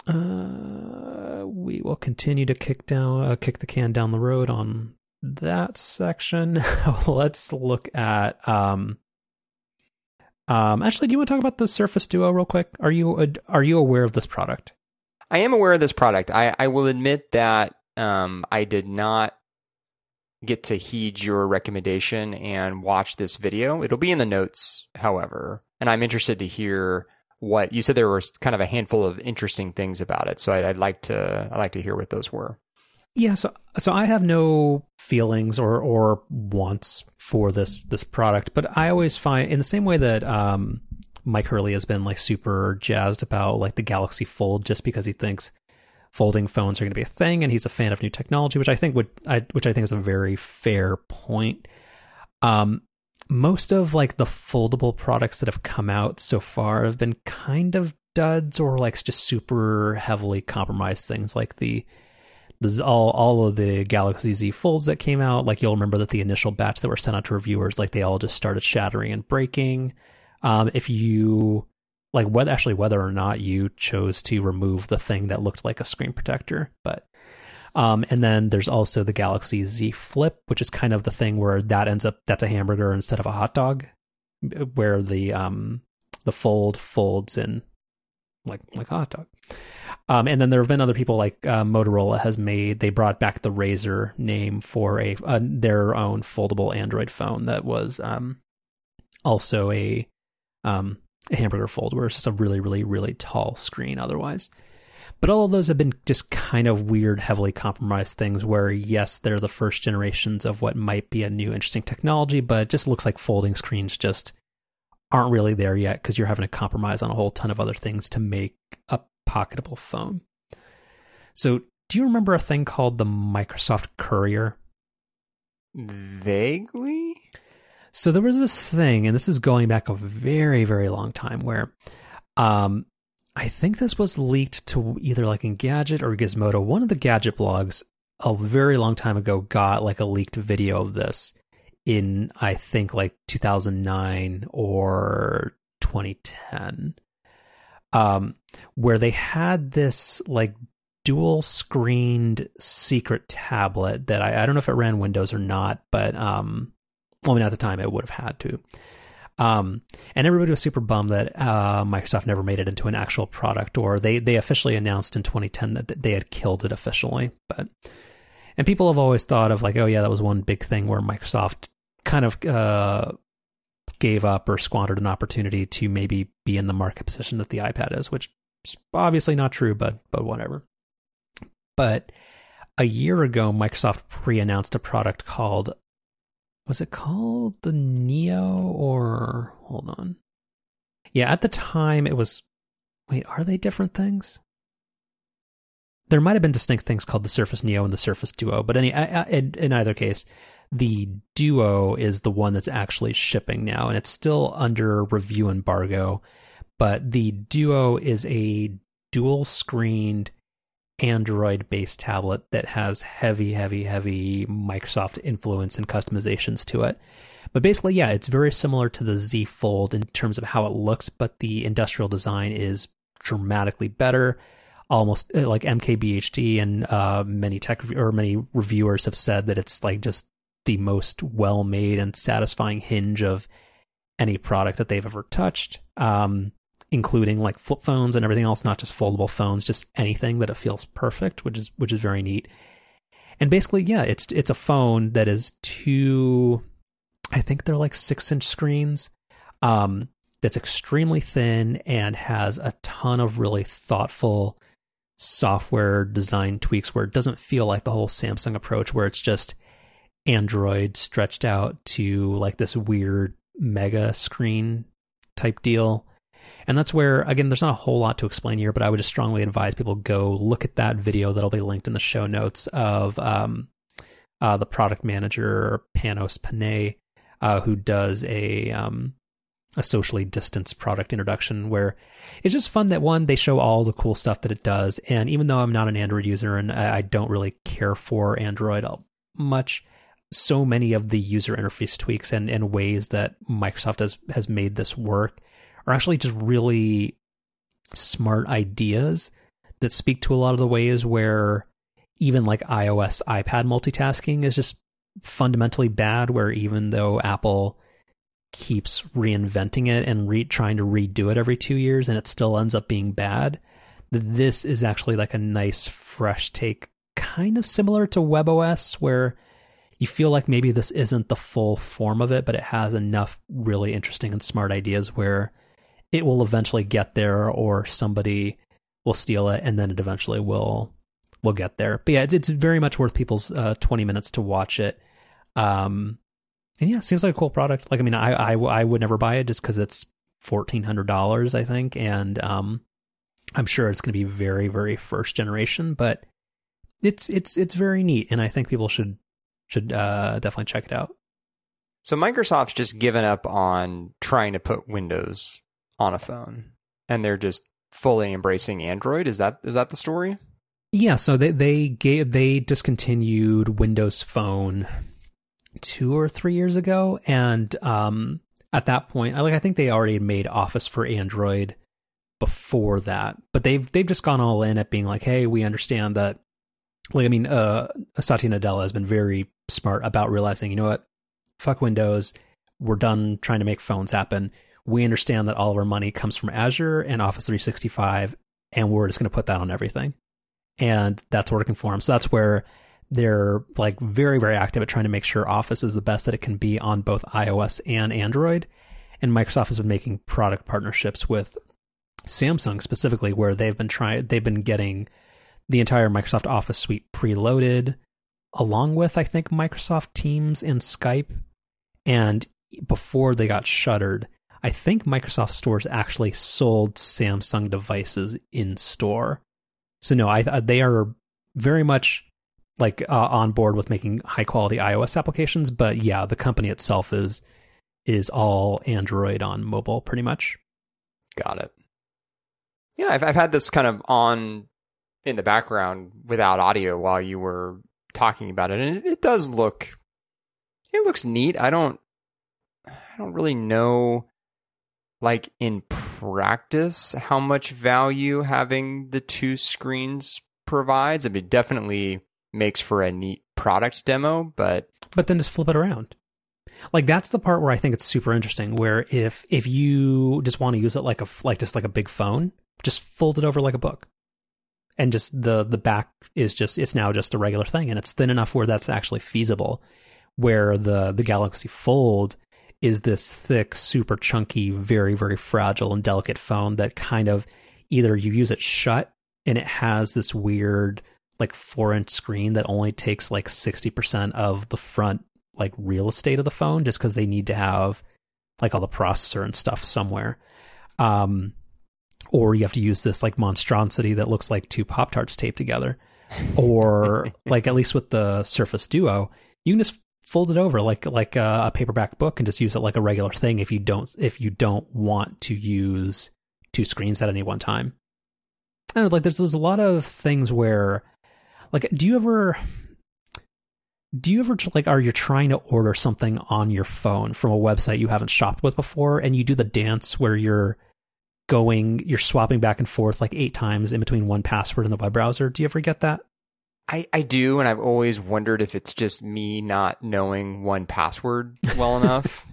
Uh, we will continue to kick down, uh, kick the can down the road on that section, let's look at. Um, um, actually, do you want to talk about the Surface Duo real quick? Are you are you aware of this product? I am aware of this product. I, I will admit that um, I did not get to heed your recommendation and watch this video. It'll be in the notes, however, and I'm interested to hear what you said. There was kind of a handful of interesting things about it, so I'd, I'd like to I'd like to hear what those were. Yeah, so so I have no feelings or or wants for this this product, but I always find in the same way that um, Mike Hurley has been like super jazzed about like the Galaxy Fold just because he thinks folding phones are going to be a thing and he's a fan of new technology, which I think would I which I think is a very fair point. Um, most of like the foldable products that have come out so far have been kind of duds or like just super heavily compromised things like the all all of the Galaxy Z Folds that came out, like you'll remember that the initial batch that were sent out to reviewers, like they all just started shattering and breaking. Um, if you like whether actually whether or not you chose to remove the thing that looked like a screen protector, but um, and then there's also the Galaxy Z Flip, which is kind of the thing where that ends up that's a hamburger instead of a hot dog. where the um the fold folds in like like a hot dog. Um, and then there have been other people like uh, Motorola has made. They brought back the Razr name for a uh, their own foldable Android phone that was um, also a um, a hamburger fold, where it's just a really really really tall screen. Otherwise, but all of those have been just kind of weird, heavily compromised things where, yes, they're the first generations of what might be a new, interesting technology, but it just looks like folding screens just aren't really there yet because you're having to compromise on a whole ton of other things to make a pocketable phone. So, do you remember a thing called the Microsoft Courier? Vaguely. So there was this thing, and this is going back a very, very long time, where um, I think this was leaked to either like Engadget or Gizmodo. One of the gadget blogs a very long time ago got like a leaked video of this in I think like 2009 or 2010. Um, where they had this like dual screened secret tablet that I, I don't know if it ran Windows or not, but um, well, I mean, at the time it would have had to. Um, and everybody was super bummed that uh, Microsoft never made it into an actual product, or they they officially announced in 2010 that they had killed it officially. But and people have always thought of like, oh yeah, that was one big thing where Microsoft kind of uh, gave up or squandered an opportunity to maybe be in the market position that the iPad is, which is obviously not true, but but whatever. But a year ago, Microsoft pre-announced a product called was it called the Neo or hold on? Yeah, at the time it was wait, are they different things? There might have been distinct things called the Surface Neo and the Surface Duo, but any in, in either case, the Duo is the one that's actually shipping now, and it's still under review embargo. But the Duo is a dual screened Android based tablet that has heavy, heavy, heavy Microsoft influence and customizations to it. But basically, yeah, it's very similar to the Z Fold in terms of how it looks, but the industrial design is dramatically better. Almost uh, like MKBHD and uh, many tech or many reviewers have said that it's like just the most well made and satisfying hinge of any product that they've ever touched. Um, including like flip phones and everything else, not just foldable phones, just anything that it feels perfect, which is which is very neat. And basically, yeah, it's it's a phone that is two, I think they're like six inch screens, um, that's extremely thin and has a ton of really thoughtful software design tweaks where it doesn't feel like the whole Samsung approach where it's just Android stretched out to like this weird mega screen type deal. And that's where, again, there's not a whole lot to explain here, but I would just strongly advise people go look at that video that'll be linked in the show notes of um, uh, the product manager, Panos Panay, uh, who does a um, a socially distanced product introduction where it's just fun that one, they show all the cool stuff that it does. And even though I'm not an Android user and I don't really care for Android much, so many of the user interface tweaks and, and ways that Microsoft has, has made this work are actually just really smart ideas that speak to a lot of the ways where even like iOS iPad multitasking is just fundamentally bad where even though Apple keeps reinventing it and re- trying to redo it every 2 years and it still ends up being bad this is actually like a nice fresh take kind of similar to WebOS where you feel like maybe this isn't the full form of it but it has enough really interesting and smart ideas where it will eventually get there or somebody will steal it and then it eventually will will get there. But yeah, it's, it's very much worth people's uh, 20 minutes to watch it. Um, and yeah, seems like a cool product. Like, I mean, I, I, I would never buy it just because it's $1,400, I think. And um, I'm sure it's going to be very, very first generation, but it's, it's, it's very neat. And I think people should, should uh, definitely check it out. So Microsoft's just given up on trying to put Windows on a phone and they're just fully embracing Android. Is that is that the story? Yeah, so they they gave they discontinued Windows Phone two or three years ago, and um, at that point, I like I think they already made Office for Android before that, but they've they've just gone all in at being like, hey, we understand that. Like I mean, uh, Satya Nadella has been very smart about realizing, you know what, fuck Windows, we're done trying to make phones happen. We understand that all of our money comes from Azure and Office 365, and we're just going to put that on everything. And that's working for them. So that's where they're like very, very active at trying to make sure Office is the best that it can be on both iOS and Android. And Microsoft has been making product partnerships with Samsung specifically, where they've been trying, they've been getting the entire Microsoft Office suite preloaded, along with I think Microsoft Teams and Skype. And before they got shuttered, I think Microsoft stores actually sold Samsung devices in store. So no, I they are very much like uh, on board with making high quality iOS applications, but yeah, the company itself is is all Android on mobile pretty much. Got it. Yeah, I've I've had this kind of on in the background without audio while you were talking about it, and it, does look it looks neat. I don't I don't really know like in practice how much value having the two screens provides. I mean, definitely makes for a neat product demo, but but then just flip it around. Like that's the part where I think it's super interesting. Where if if you just want to use it like a like just like a big phone, just fold it over like a book, and just the the back is just it's now just a regular thing, and it's thin enough where that's actually feasible. Where the the Galaxy Fold is this thick, super chunky, very very fragile and delicate phone that kind of either you use it shut and it has this weird like four inch screen that only takes like 60% of the front like real estate of the phone just because they need to have like all the processor and stuff somewhere. Um, or you have to use this like monstrosity that looks like two Pop Tarts taped together. Or like at least with the Surface Duo, you can just fold it over like like a, a paperback book and just use it like a regular thing if you don't if you don't want to use two screens at any one time. And like there's there's a lot of things where like, do you ever do you ever like are you trying to order something on your phone from a website you haven't shopped with before and you do the dance where you're going you're swapping back and forth like eight times in between 1Password and the web browser do you ever get that I, I do and i've always wondered if it's just me not knowing 1Password well enough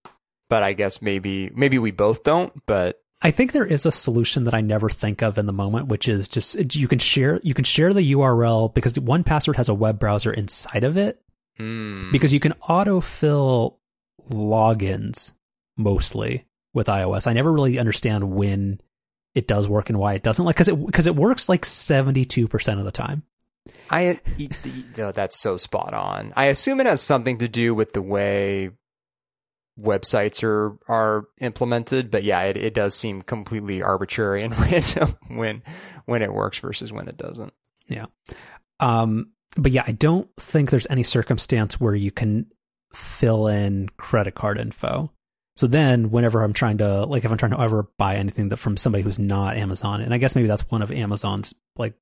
but i guess maybe maybe we both don't but I think there is a solution that I never think of in the moment, which is just you can share you can share the URL because 1Password has a web browser inside of it. Mm. Because you can autofill logins mostly with iOS. I never really understand when it does work and why it doesn't. Like because it because it works like seventy two percent of the time. I that's so spot on. I assume it has something to do with the way websites are are implemented but yeah it, it does seem completely arbitrary and random when when it works versus when it doesn't yeah um but yeah i don't think there's any circumstance where you can fill in credit card info so then whenever i'm trying to like if i'm trying to ever buy anything that from somebody who's not amazon and i guess maybe that's one of amazon's like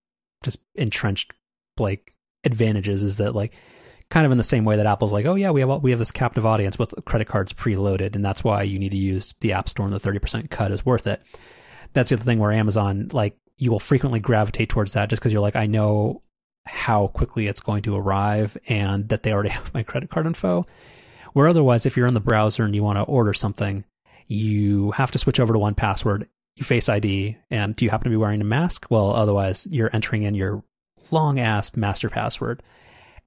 just entrenched like advantages is that like kind of in the same way that Apple's like, oh yeah, we have we have this captive audience with credit cards preloaded, and that's why you need to use the App Store, and the thirty percent cut is worth it. That's the other thing where Amazon, like, you will frequently gravitate towards that just because you're like, I know how quickly it's going to arrive, and that they already have my credit card info. Where otherwise, if you're in the browser and you want to order something, you have to switch over to 1Password, you Face ID, and do you happen to be wearing a mask? Well, otherwise, you're entering in your long ass master password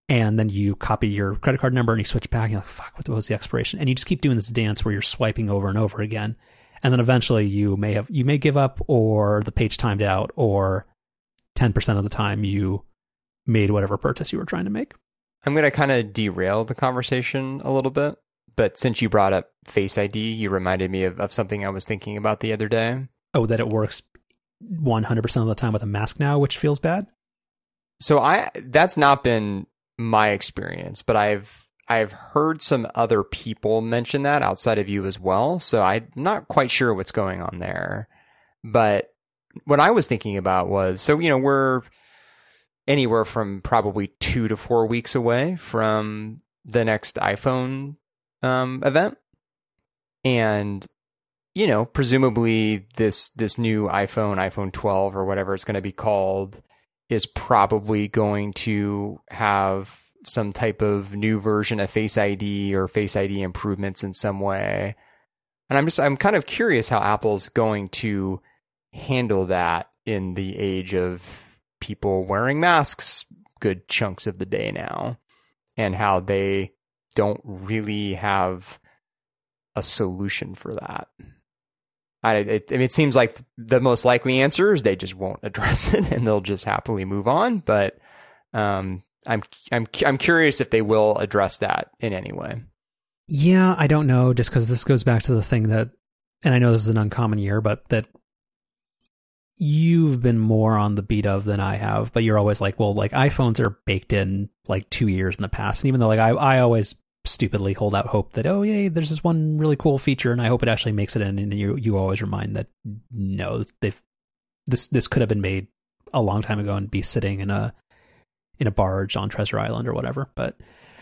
and then you copy your credit card number and you switch back and you're like, fuck, what was the expiration? And you just keep doing this dance where you're swiping over and over again. And then eventually you may have, you may give up or the page timed out or 10% of the time you made whatever purchase you were trying to make. I'm going to kind of derail the conversation a little bit. But since you brought up Face ID, you reminded me of, of something I was thinking about the other day. Oh, that it works 100% of the time with a mask now, which feels bad? So I that's not been my experience, but I've I've heard some other people mention that outside of you as well. So I'm not quite sure what's going on there. But what I was thinking about was so, you know, we're anywhere from probably two to four weeks away from the next iPhone um, event. And, you know, presumably this this new iPhone, iPhone 12 or whatever it's going to be called, is probably going to have some type of new version of Face ID or Face ID improvements in some way. And I'm just I'm kind of curious how Apple's going to handle that in the age of people wearing masks good chunks of the day now and how they don't really have a solution for that. I, it, I mean, it seems like the most likely answer is they just won't address it and they'll just happily move on. But um, I'm I'm I'm curious if they will address that in any way. Yeah, I don't know. Just because this goes back to the thing that, and I know this is an uncommon year, but that you've been more on the beat of than I have. But you're always like, well, like iPhones are baked in like two years in the past, and even though like I I always stupidly hold out hope that oh yeah there's this one really cool feature and I hope it actually makes it in and you you always remind that no they've this this could have been made a long time ago and be sitting in a in a barge on Treasure Island or whatever but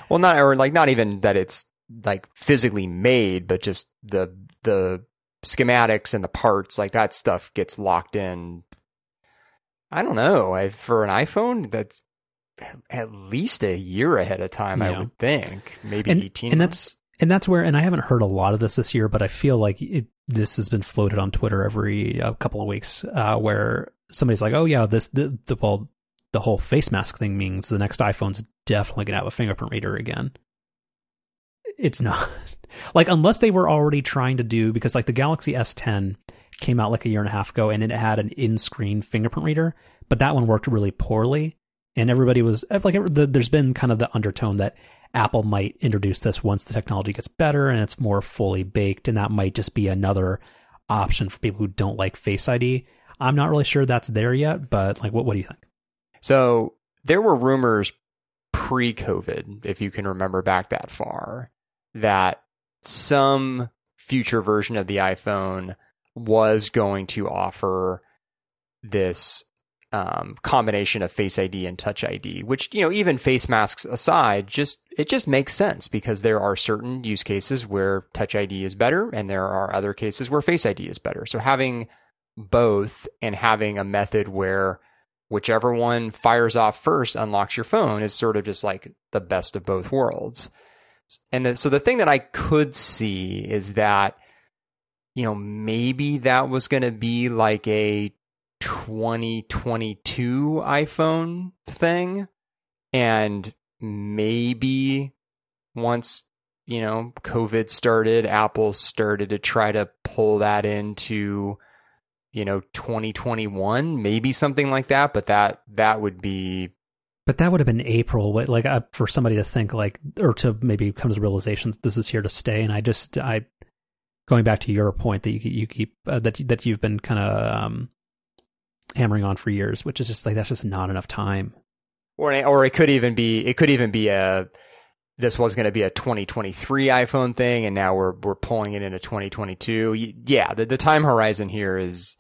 well not or like not even that it's like physically made but just the the schematics and the parts like that stuff gets locked in I don't know I, for an iPhone that's at least a year ahead of time, yeah. I would think, maybe and, 18. And months. that's and that's where, and I haven't heard a lot of this this year, but I feel like it, this has been floated on Twitter every uh, couple of weeks, uh, where somebody's like, "Oh yeah, this the, the well, the whole face mask thing means the next iPhone's definitely gonna have a fingerprint reader again." It's not. Like unless they were already trying to do because like the Galaxy S10 came out like a year and a half ago and it had an in-screen fingerprint reader, but that one worked really poorly and everybody was eh, like there's been kind of the undertone that apple might introduce this once the technology gets better and it's more fully baked and that might just be another option for people who don't like face id i'm not really sure that's there yet but like what, what do you think? So there were rumors pre-covid if you can remember back that far that some future version of the iphone was going to offer this um, combination of Face ID and Touch ID, which you know even face masks aside, just it just makes sense because there are certain use cases where Touch ID is better, and there are other cases where Face ID is better. So having both and having a method where whichever one fires off first unlocks your phone is sort of just like the best of both worlds. And so the thing that I could see is that, you know, maybe that was going to be like a 2022 iPhone thing. And maybe once, you know, COVID started, Apple started to try to pull that into, you know, 2021, maybe something like that. But that, that would be. But that would have been April, like uh, for somebody to think like, or to maybe come to the realization that this is here to stay. And I just, I, going back to your point that you, you keep uh, that that you've been kind of um, hammering on for years, which is just like that's just not enough time. Or or it could even be it could even be a this was going to be a 2023 iPhone thing, and now we're we're pulling it into 2022. Yeah, the the time horizon here is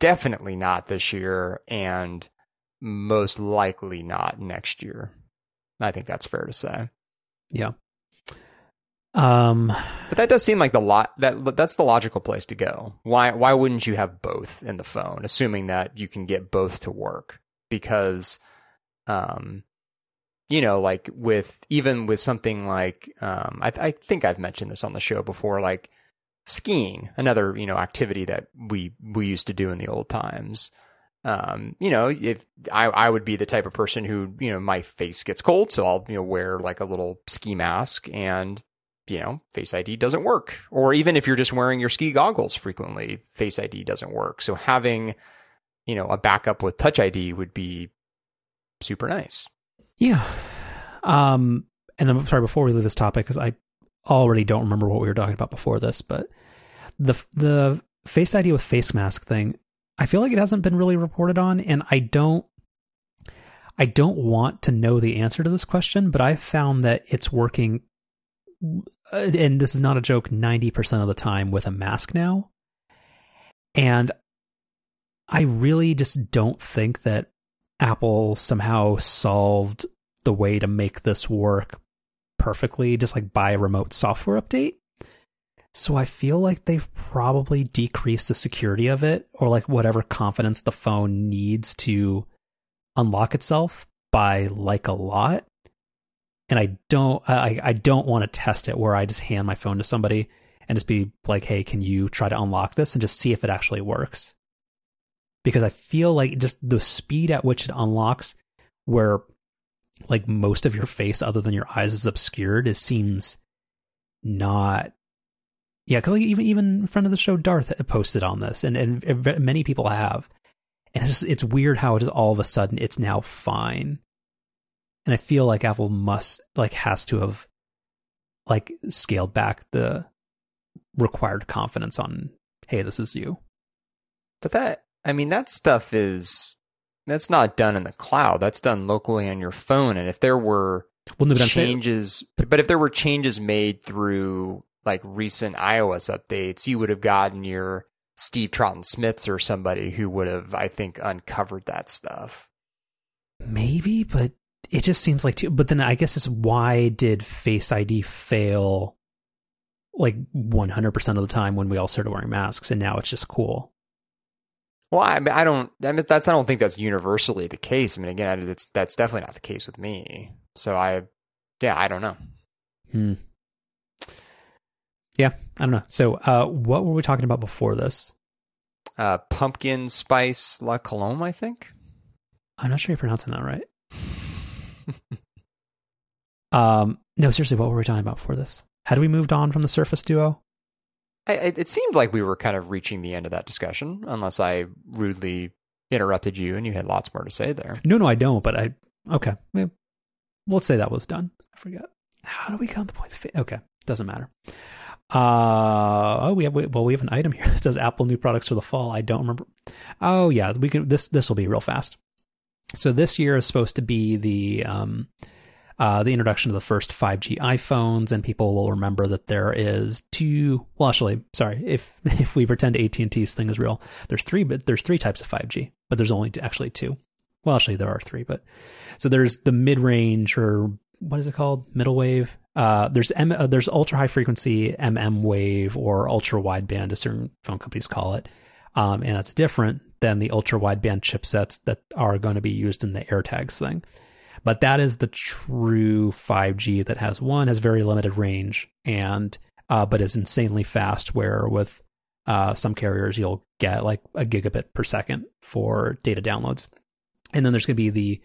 definitely not this year, and most likely not next year. I think that's fair to say. Yeah. Um, but that does seem like the lot that that's the logical place to go. Why why wouldn't you have both in the phone, assuming that you can get both to work? Because, um, you know, like with even with something like um, I, I think I've mentioned this on the show before, like skiing, another you know activity that we we used to do in the old times. Um, you know, if I, I would be the type of person who, you know, my face gets cold, so I'll, you know, wear like a little ski mask and you know, Face ID doesn't work. Or even if you're just wearing your ski goggles frequently, Face ID doesn't work. So having, you know, a backup with Touch ID would be super nice. Yeah. Um, and then, sorry, before we leave this topic, because I already don't remember what we were talking about before this, but the the Face ID with face mask thing, I feel like it hasn't been really reported on, and I don't. I don't want to know the answer to this question, but I've found that it's working uh, and this is not a joke, 90% of the time with a mask now. And I really just don't think that Apple somehow solved the way to make this work perfectly, just like by a remote software update. So I feel like they've probably decreased the security of it or like whatever confidence the phone needs to unlock itself by like a lot. and I don't I I don't want to test it where I just hand my phone to somebody and just be like, "Hey, can you try to unlock this and just see if it actually works?" Because I feel like just the speed at which it unlocks where like most of your face other than your eyes is obscured, it seems not yeah, because like even even friend of the show Darth posted on this, and and many people have, and it's just, it's weird how it is all of a sudden it's now fine, and I feel like Apple must like has to have like scaled back the required confidence on hey this is you. But that I mean that stuff is that's not done in the cloud. That's done locally on your phone, and if there were well, no, changes, saying, but if there were changes made through like recent iOS updates, you would have gotten your Steve Troughton-Smiths or somebody who would have, I think, uncovered that stuff. Maybe, but it just seems like too. But then I guess it's why did Face ID fail like 100% of the time when we all started wearing masks and now it's just cool? Well, I mean, I don't. I mean, that's. I don't think that's universally the case. I mean, again, it's that's definitely not the case with me. So I, yeah, I don't know. Hmm. Yeah, I don't know. So, uh, what were we talking about before this? Uh, pumpkin spice la colombe, I think. I'm not sure you're pronouncing that right. um, no, seriously, what were we talking about before this? Had we moved on from the Surface Duo? I, it seemed like we were kind of reaching the end of that discussion, unless I rudely interrupted you and you had lots more to say there. No, no, I don't. But I okay. Let's say that was done. I forget. How do we count the point? Okay, doesn't matter. Uh oh, we have well, we have an item here that says Apple new products for the fall. I don't remember. Oh yeah, we can. This this will be real fast. So this year is supposed to be the um, uh, the introduction of the first 5G iPhones, and people will remember that there is two. Well, actually, sorry, if if we pretend AT and T's thing is real, there's three, but there's three types of 5G, but there's only actually two. Well, actually, there are three, but so there's the mid range or what is it called? Middle wave. Uh, there's M, uh, there's ultra high frequency MM wave or ultra wideband, as certain phone companies call it, um, and that's different than the ultra wideband chipsets that are going to be used in the AirTags thing. But that is the true 5G that has one has very limited range and uh, but is insanely fast. Where with uh, some carriers you'll get like a gigabit per second for data downloads, and then there's going to be the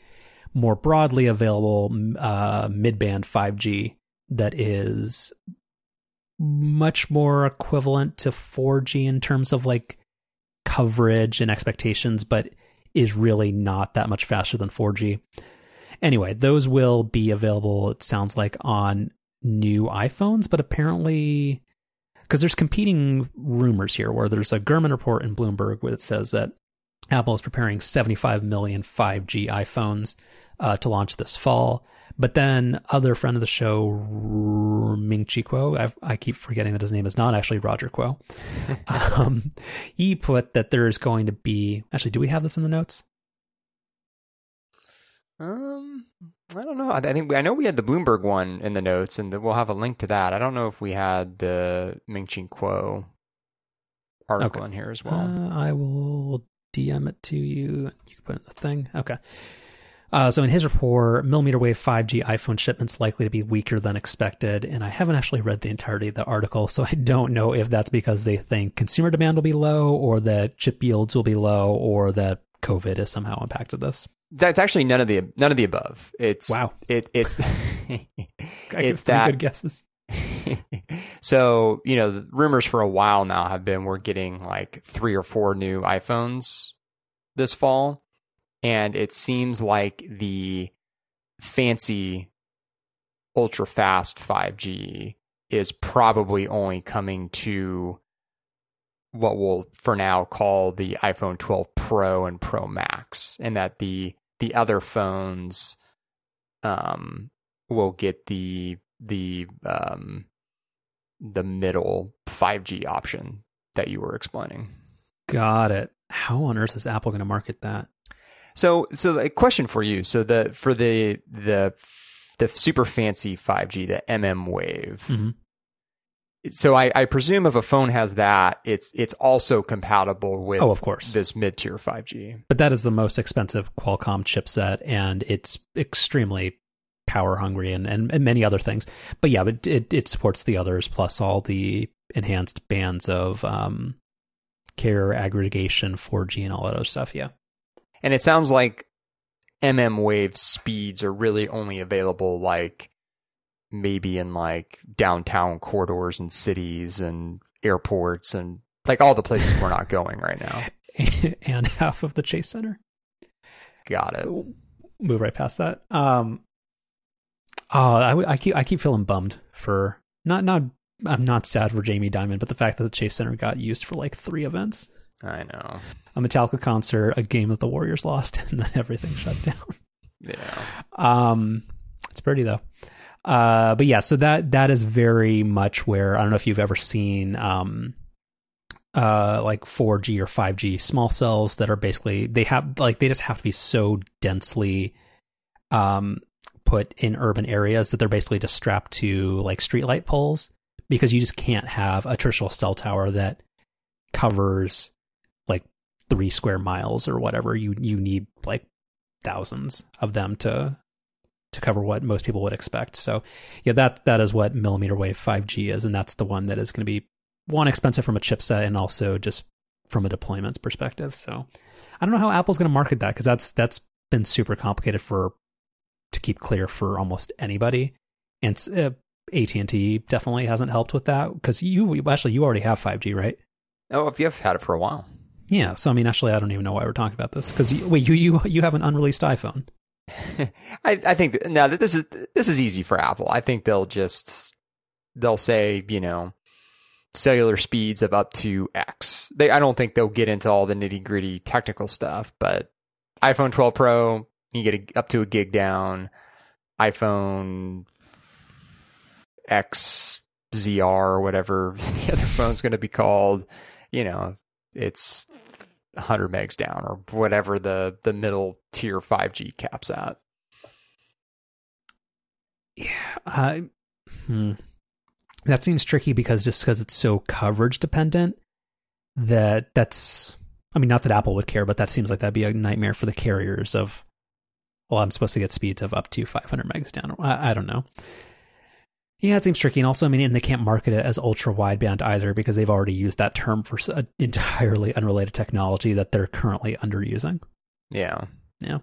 more broadly available uh, mid-band 5G that is much more equivalent to 4G in terms of like coverage and expectations, but is really not that much faster than 4G. Anyway, those will be available, it sounds like, on new iPhones, but apparently, because there's competing rumors here where there's a Gurman report in Bloomberg where it says that Apple is preparing 75 million 5G iPhones uh, to launch this fall. But then other friend of the show, Ming Chi Kuo, I've, i keep forgetting that his name is not actually Roger Kuo. um, he put that there is going to be, actually, do we have this in the notes? Um, I don't know. I, I think we, I know we had the Bloomberg one in the notes, and the, we'll have a link to that. I don't know if we had the Ming Chi Kuo article okay. in here as well. Uh, I will DM it to you. You can put it in the thing. Okay. Uh, so in his report, millimeter wave 5G iPhone shipments likely to be weaker than expected. And I haven't actually read the entirety of the article, so I don't know if that's because they think consumer demand will be low, or that chip yields will be low, or that COVID has somehow impacted this. That's actually none of the none of the above. It's wow. It it's it's that good guesses. so you know, rumors for a while now have been we're getting like three or four new iPhones this fall, and it seems like the fancy ultra fast 5G is probably only coming to what we'll for now call the iPhone 12 Pro and Pro Max, and that the the other phones um, will get the the um, the middle 5G option that you were explaining. Got it. How on earth is Apple going to market that? So, so a question for you. So the for the the the super fancy 5G, the MM Wave. Mm-hmm. So I, I presume if a phone has that, it's it's also compatible with oh, of course, this mid tier 5G. But that is the most expensive Qualcomm chipset, and it's extremely power hungry and, and, and many other things. But yeah, but it, it supports the others plus all the enhanced bands of um, carrier aggregation, 4G, and all that other stuff. Yeah. And it sounds like MM wave speeds are really only available like maybe in like downtown corridors and cities and airports and like all the places we're not going right now. and half of the Chase Center. Got it. Move right past that. Um, oh, I, I keep I keep feeling bummed for not not I'm not sad for Jamie Dimon, but the fact that the Chase Center got used for like three events. I know. A Metallica concert, a game that the Warriors lost, and then everything shut down. Yeah. Um, it's pretty though. Uh, but yeah, so that that is very much where I don't know if you've ever seen um, uh, like 4G or 5G small cells that are basically they have like they just have to be so densely um put in urban areas that they're basically just strapped to like streetlight poles because you just can't have a traditional cell tower that covers three square miles or whatever. You you need like thousands of them to to cover what most people would expect. So yeah, that that is what millimeter wave 5G is, and that's the one that is going to be one expensive from a chipset and also just from a deployments perspective. So I don't know how Apple's going to market that because that's that's been super complicated for to keep clear for almost anybody, and uh, AT and T definitely hasn't helped with that because you actually you already have 5G, right? Oh, if you've had it for a while. Yeah, so I mean, actually, I don't even know why we're talking about this because wait, you you you have an unreleased iPhone. I I think now that this is this is easy for Apple. I think they'll just they'll say you know cellular speeds of up to X. They I don't think they'll get into all the nitty gritty technical stuff, but iPhone 12 Pro you get a, up to a gig down. iPhone X ZR or whatever the other phone's going to be called, you know, it's 100 megs down or whatever the the middle tier 5G caps at. Yeah, I hmm. that seems tricky because just because it's so coverage dependent that that's I mean not that Apple would care, but that seems like that'd be a nightmare for the carriers of well, I'm supposed to get speeds of up to 500 megs down. I, I don't know. Yeah, it seems tricky. And also, I mean, and they can't market it as ultra wideband either because they've already used that term for uh, an entirely unrelated technology that they're currently underusing. Yeah. Yeah.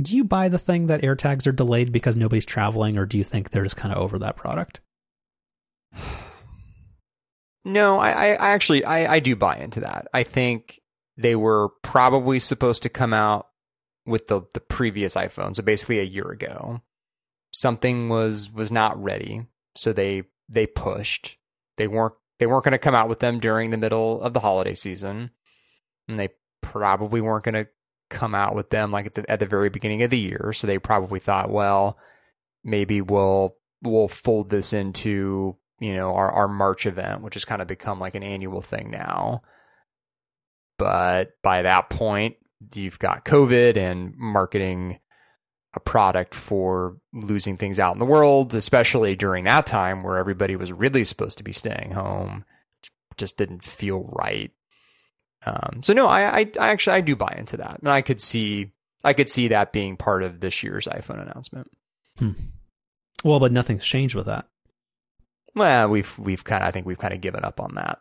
Do you buy the thing that AirTags are delayed because nobody's traveling, or do you think they're just kind of over that product? No, I, I actually I, I do buy into that. I think they were probably supposed to come out with the the previous iPhone, so basically a year ago something was was not ready, so they they pushed. They weren't they weren't going to come out with them during the middle of the holiday season, and they probably weren't going to come out with them like at the, at the very beginning of the year. So they probably thought, well, maybe we'll we'll fold this into you know our our March event, which has kind of become like an annual thing now. But by that point, you've got COVID and marketing a product for losing things out in the world, especially during that time where everybody was really supposed to be staying home. Just didn't feel right. Um, so no, I, I, I actually I do buy into that, and I could see I could see that being part of this year's iPhone announcement. Hmm. Well, but nothing's changed with that. Well, we've we've kind of I think we've kind of given up on that.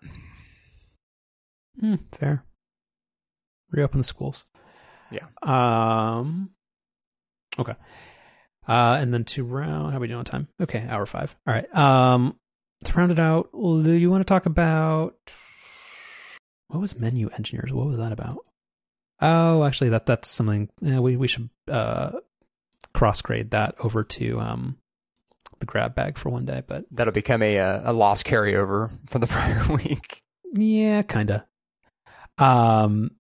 Hmm, fair. Reopen the schools. Yeah. Um. Okay. Uh, and then to round, how are we doing on time? Okay, hour five. All right. Um, to round it out, do you want to talk about what was menu engineers? What was that about? Oh, actually, that that's something yeah, we we should uh, cross grade that over to um, the grab bag for one day. But that'll become a a lost carryover from the prior week. Yeah, kinda. Um,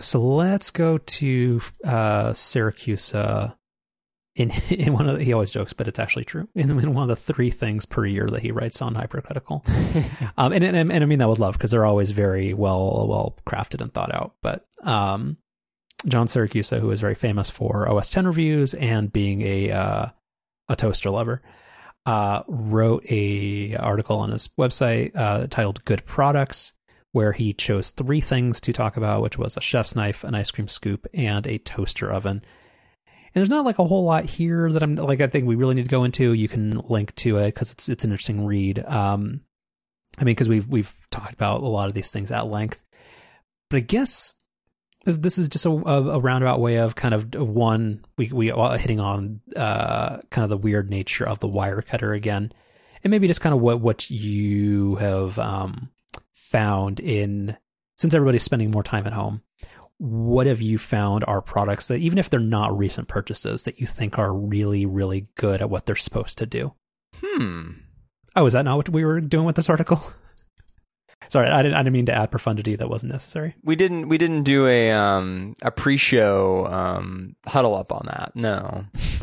so let's go to uh, Siracusa. Uh, in in one of the, he always jokes, but it's actually true. In, in one of the three things per year that he writes on hypercritical, um, and, and and I mean that with love because they're always very well well crafted and thought out. But um, John Siracusa, who is very famous for OS 10 reviews and being a uh, a toaster lover, uh, wrote a article on his website uh, titled "Good Products." Where he chose three things to talk about, which was a chef's knife, an ice cream scoop, and a toaster oven. And there's not like a whole lot here that I'm like I think we really need to go into. You can link to it because it's it's an interesting read. Um, I mean, because we've we've talked about a lot of these things at length, but I guess this, this is just a, a, roundabout way of kind of one we we hitting on uh, kind of the weird nature of the wire cutter again, and maybe just kind of what what you have um, found in since everybody's spending more time at home. What have you found are products that even if they're not recent purchases that you think are really really good at what they're supposed to do? Hmm. Oh, is that not what we were doing with this article? Sorry, I didn't. I didn't mean to add profundity that wasn't necessary. We didn't. We didn't do a um a pre-show um huddle up on that. No,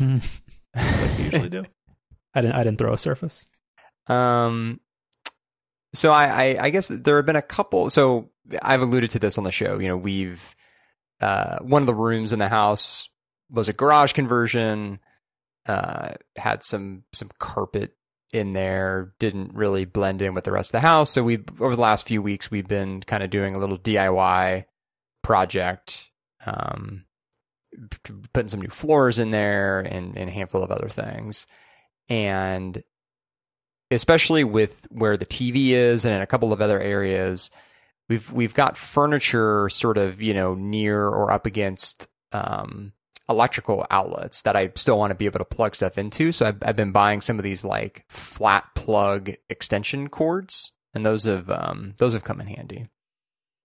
like we usually do. I didn't. I didn't throw a surface. Um. So I, I I guess there have been a couple. So I've alluded to this on the show. You know, we've uh one of the rooms in the house was a garage conversion. Uh, had some some carpet in there didn't really blend in with the rest of the house. So we over the last few weeks we've been kind of doing a little DIY project, um, putting some new floors in there and, and a handful of other things. And especially with where the TV is and in a couple of other areas, we've we've got furniture sort of you know near or up against um, electrical outlets that I still want to be able to plug stuff into. So I've, I've been buying some of these like flat plug extension cords, and those have um, those have come in handy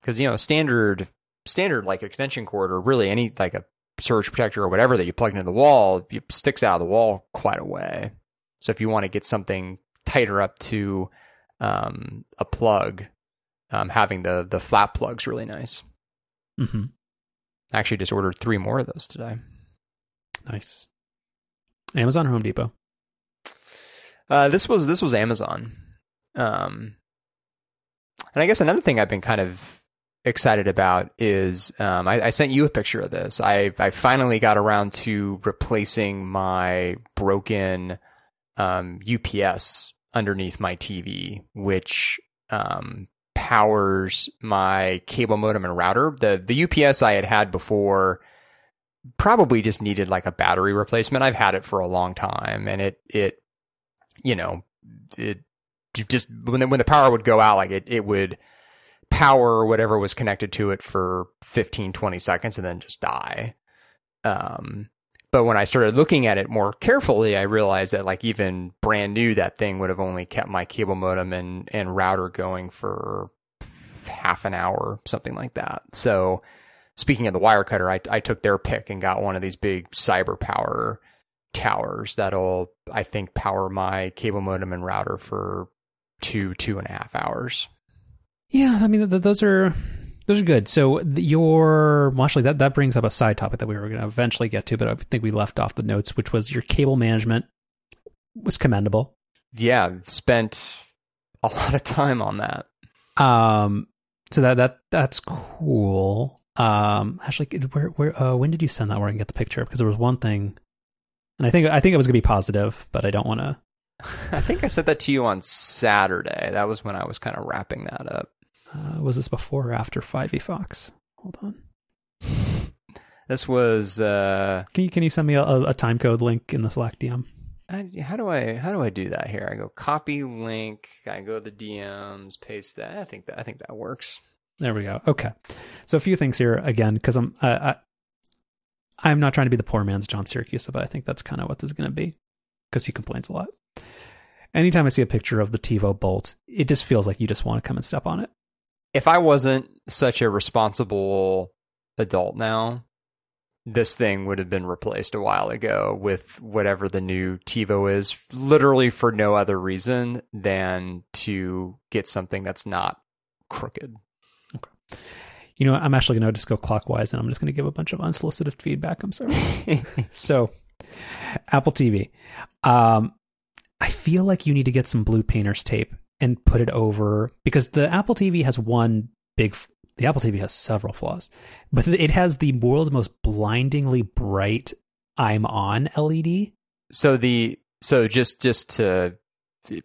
because you know standard standard like extension cord or really any like a surge protector or whatever that you plug into the wall it sticks out of the wall quite a way. So if you want to get something tighter up to um, a plug, um, having the the flat plugs really nice. Mm-hmm. I actually just ordered three more of those today. Nice. Amazon Home Depot? Uh, this was this was Amazon. Um, and I guess another thing I've been kind of excited about is um, I, I, sent you a picture of this. I I finally got around to replacing my broken um, UPS underneath my TV, which um, powers my cable modem and router. The the UPS I had had before probably just needed like a battery replacement. I've had it for a long time and it it you know, it just when the, when the power would go out like it it would power whatever was connected to it for 15 20 seconds and then just die. Um but when I started looking at it more carefully, I realized that like even brand new, that thing would have only kept my cable modem and, and router going for half an hour, something like that. So speaking of the Wirecutter, I, I took their pick and got one of these big cyber power towers that'll, I think, power my cable modem and router for two, two and a half hours. Yeah, I mean, th- those are those are good. So your well, actually that that brings up a side topic that we were going to eventually get to, but I think we left off the notes, which was your cable management was commendable. Yeah, spent a lot of time on that. Um, so that that that's cool. Um, actually, where where uh, when did you send that? Where I can get the picture? Because there was one thing, and I think I think it was gonna be positive, but I don't want to. I think I sent that to you on Saturday. That was when I was kind of wrapping that up. Uh, was this before or after Five E Fox? Hold on. This was. Uh, can you can you send me a, a time code link in the Slack DM? I, how do I how do I do that here? I go copy link. I go to the DMs, paste that. I think that I think that works. There we go. Okay, so a few things here again because I'm uh, I, I'm not trying to be the poor man's John Siracusa, but I think that's kind of what this is going to be because he complains a lot. Anytime I see a picture of the TiVo Bolt, it just feels like you just want to come and step on it. If I wasn't such a responsible adult now, this thing would have been replaced a while ago with whatever the new TiVo is, literally for no other reason than to get something that's not crooked. Okay. You know, I'm actually going to just go clockwise and I'm just going to give a bunch of unsolicited feedback. I'm sorry. so, Apple TV. Um, I feel like you need to get some blue painter's tape and put it over because the Apple TV has one big the Apple TV has several flaws, but it has the world's most blindingly bright I'm on LED. So the so just just to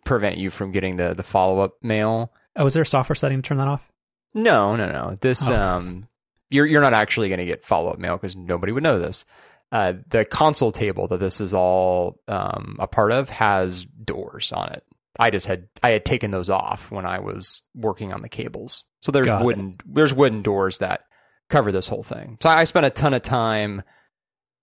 prevent you from getting the the follow up mail. Oh, is there a software setting to turn that off? No, no, no. This oh. um you're you're not actually going to get follow up mail because nobody would know this. uh, the console table that this is all um, a part of has doors on it. I just had I had taken those off when I was working on the cables. So there's Got it. wooden there's wooden doors that cover this whole thing. So I spent a ton of time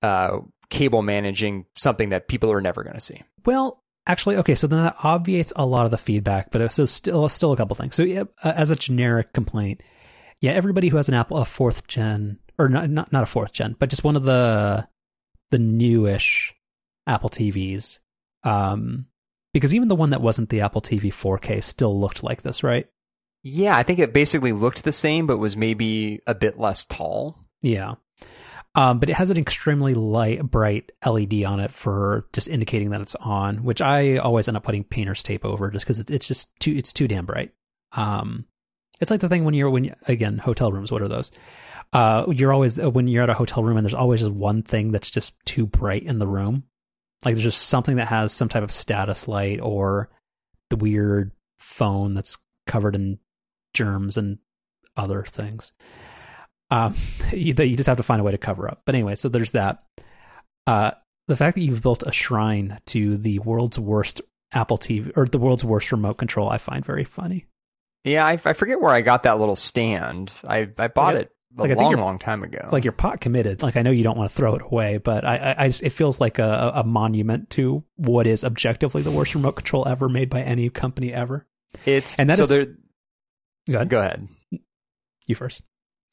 uh, cable managing something that people are never going to see. Well, actually, okay, so then that obviates a lot of the feedback, but so still, still a couple things. So, yeah, uh, as a generic complaint, yeah, everybody who has an Apple, a fourth gen, or not, not, not a fourth gen, but just one of the the newish Apple TVs, um, because even the one that wasn't the Apple TV 4K still looked like this, right? Yeah, I think it basically looked the same, but was maybe a bit less tall. Yeah. Um, but it has an extremely light, bright LED on it for just indicating that it's on, which I always end up putting painter's tape over just because it's, it's just too, it's too damn bright. Um, it's like the thing when you're, when, you, again, hotel rooms, what are those? Uh, you're always, when you're at a hotel room and there's always just one thing that's just too bright in the room. Like there's just something that has some type of status light or the weird phone that's covered in germs and other things um, you, that you just have to find a way to cover up. But anyway, so there's that. Uh, the fact that you've built a shrine to the world's worst Apple TV or the world's worst remote control, I find very funny. Yeah, I, I forget where I got that little stand. I I bought it like, I think long, long time ago. Like you're pot committed. Like I know you don't want to throw it away, but I, I, I just, it feels like a, a monument to what is objectively the worst remote control ever made by any company ever. it's and that so is- there. Go ahead. Go ahead. You first.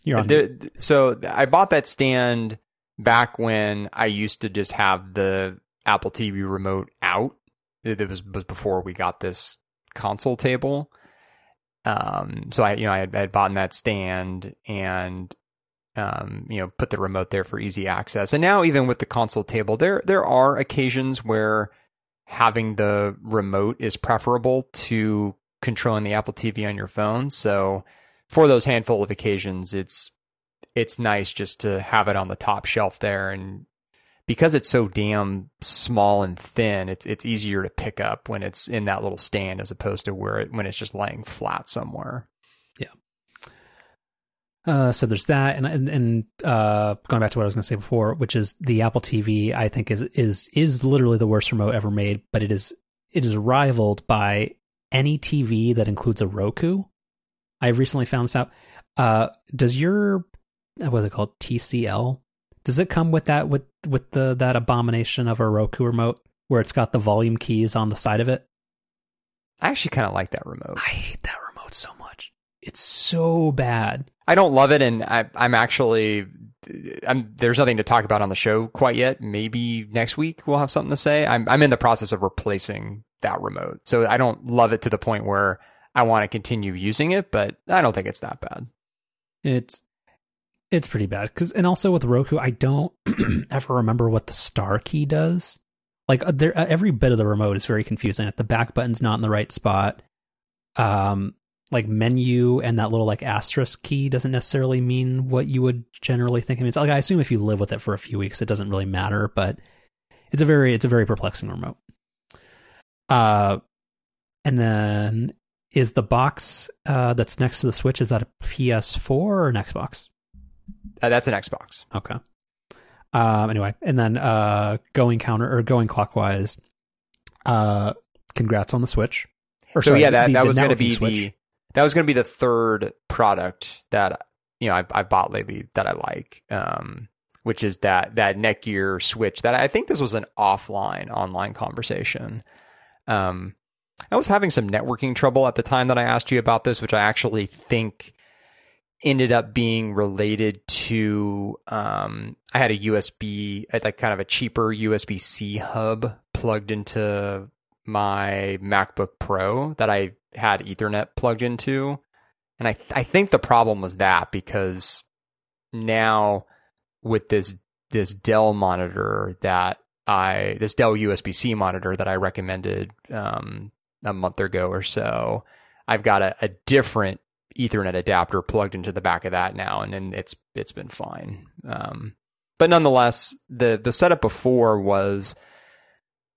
You're on. There- so I bought that stand back when I used to just have the Apple TV remote out. It it was was before we got this console table. Um, so I, you know, I had, I had bought that stand and, um, you know, put the remote there for easy access. And now even with the console table, there there are occasions where having the remote is preferable to controlling the Apple TV on your phone. So for those handful of occasions, it's it's nice just to have it on the top shelf there and because it's so damn small and thin, it's it's easier to pick up when it's in that little stand as opposed to where it when it's just laying flat somewhere. Yeah. Uh, so there's that, and and, and uh, going back to what I was going to say before, which is the Apple TV. I think is is is literally the worst remote ever made, but it is it is rivaled by any TV that includes a Roku. I recently found this out. Uh, does your what's it called TCL? Does it come with that with with the that abomination of a Roku remote where it's got the volume keys on the side of it? I actually kind of like that remote. I hate that remote so much. It's so bad. I don't love it, and I, I'm actually I'm there's nothing to talk about on the show quite yet. Maybe next week we'll have something to say. I'm I'm in the process of replacing that remote, so I don't love it to the point where I want to continue using it, but I don't think it's that bad. It's it's pretty bad because and also with Roku, I don't ever remember what the star key does. Like uh, there, uh, every bit of the remote is very confusing. If the back button's not in the right spot, um, like menu and that little like asterisk key doesn't necessarily mean what you would generally think. I mean, it's like I assume if you live with it for a few weeks, it doesn't really matter. But it's a very it's a very perplexing remote. Uh, and then is the box uh, that's next to the Switch is that a PS4 or an Xbox? Uh, that's an Xbox. Okay. Um. Anyway, and then uh, going counter or going clockwise. Uh, congrats on the Switch. Or so sorry, yeah, that, the- that the was going to be Switch. the that was going to be the third product that you know I, I bought lately that I like, um, which is that that Netgear Switch. That I think this was an offline online conversation. Um, I was having some networking trouble at the time that I asked you about this, which I actually think ended up being related to um, I had a USB, like kind of a cheaper USB C hub plugged into my MacBook Pro that I had Ethernet plugged into, and I I think the problem was that because now with this this Dell monitor that I this Dell USB C monitor that I recommended um, a month ago or so, I've got a, a different Ethernet adapter plugged into the back of that now, and, and it's it's been fine. Um, but nonetheless, the the setup before was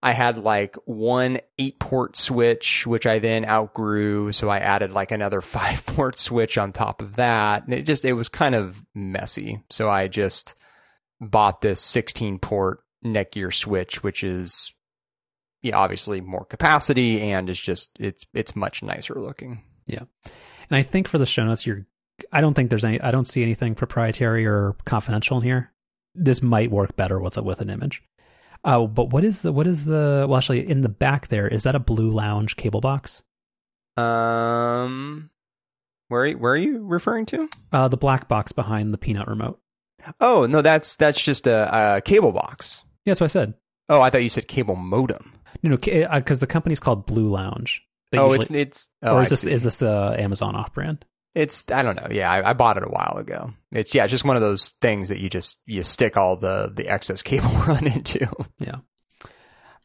I had like one eight port switch, which I then outgrew. So I added like another five port switch on top of that. And it just, it was kind of messy. So I just bought this 16 port Netgear switch, which is yeah, obviously more capacity and it's just it's it's much nicer looking. Yeah. And I think for the show notes you're I don't think there's any I don't see anything proprietary or confidential in here. This might work better with a, with an image. Oh, uh, but what is the what is the well actually in the back there is that a blue lounge cable box? Um where where are you referring to? Uh the black box behind the peanut remote. Oh, no, that's that's just a, a cable box. Yeah, that's what I said. Oh, I thought you said cable modem. No, no, because uh, the company's called Blue Lounge. They oh, usually, it's it's. Oh, or is I this see. is this the Amazon off brand? It's I don't know. Yeah, I, I, bought it a while ago. It's yeah, just one of those things that you just you stick all the the excess cable run into. Yeah.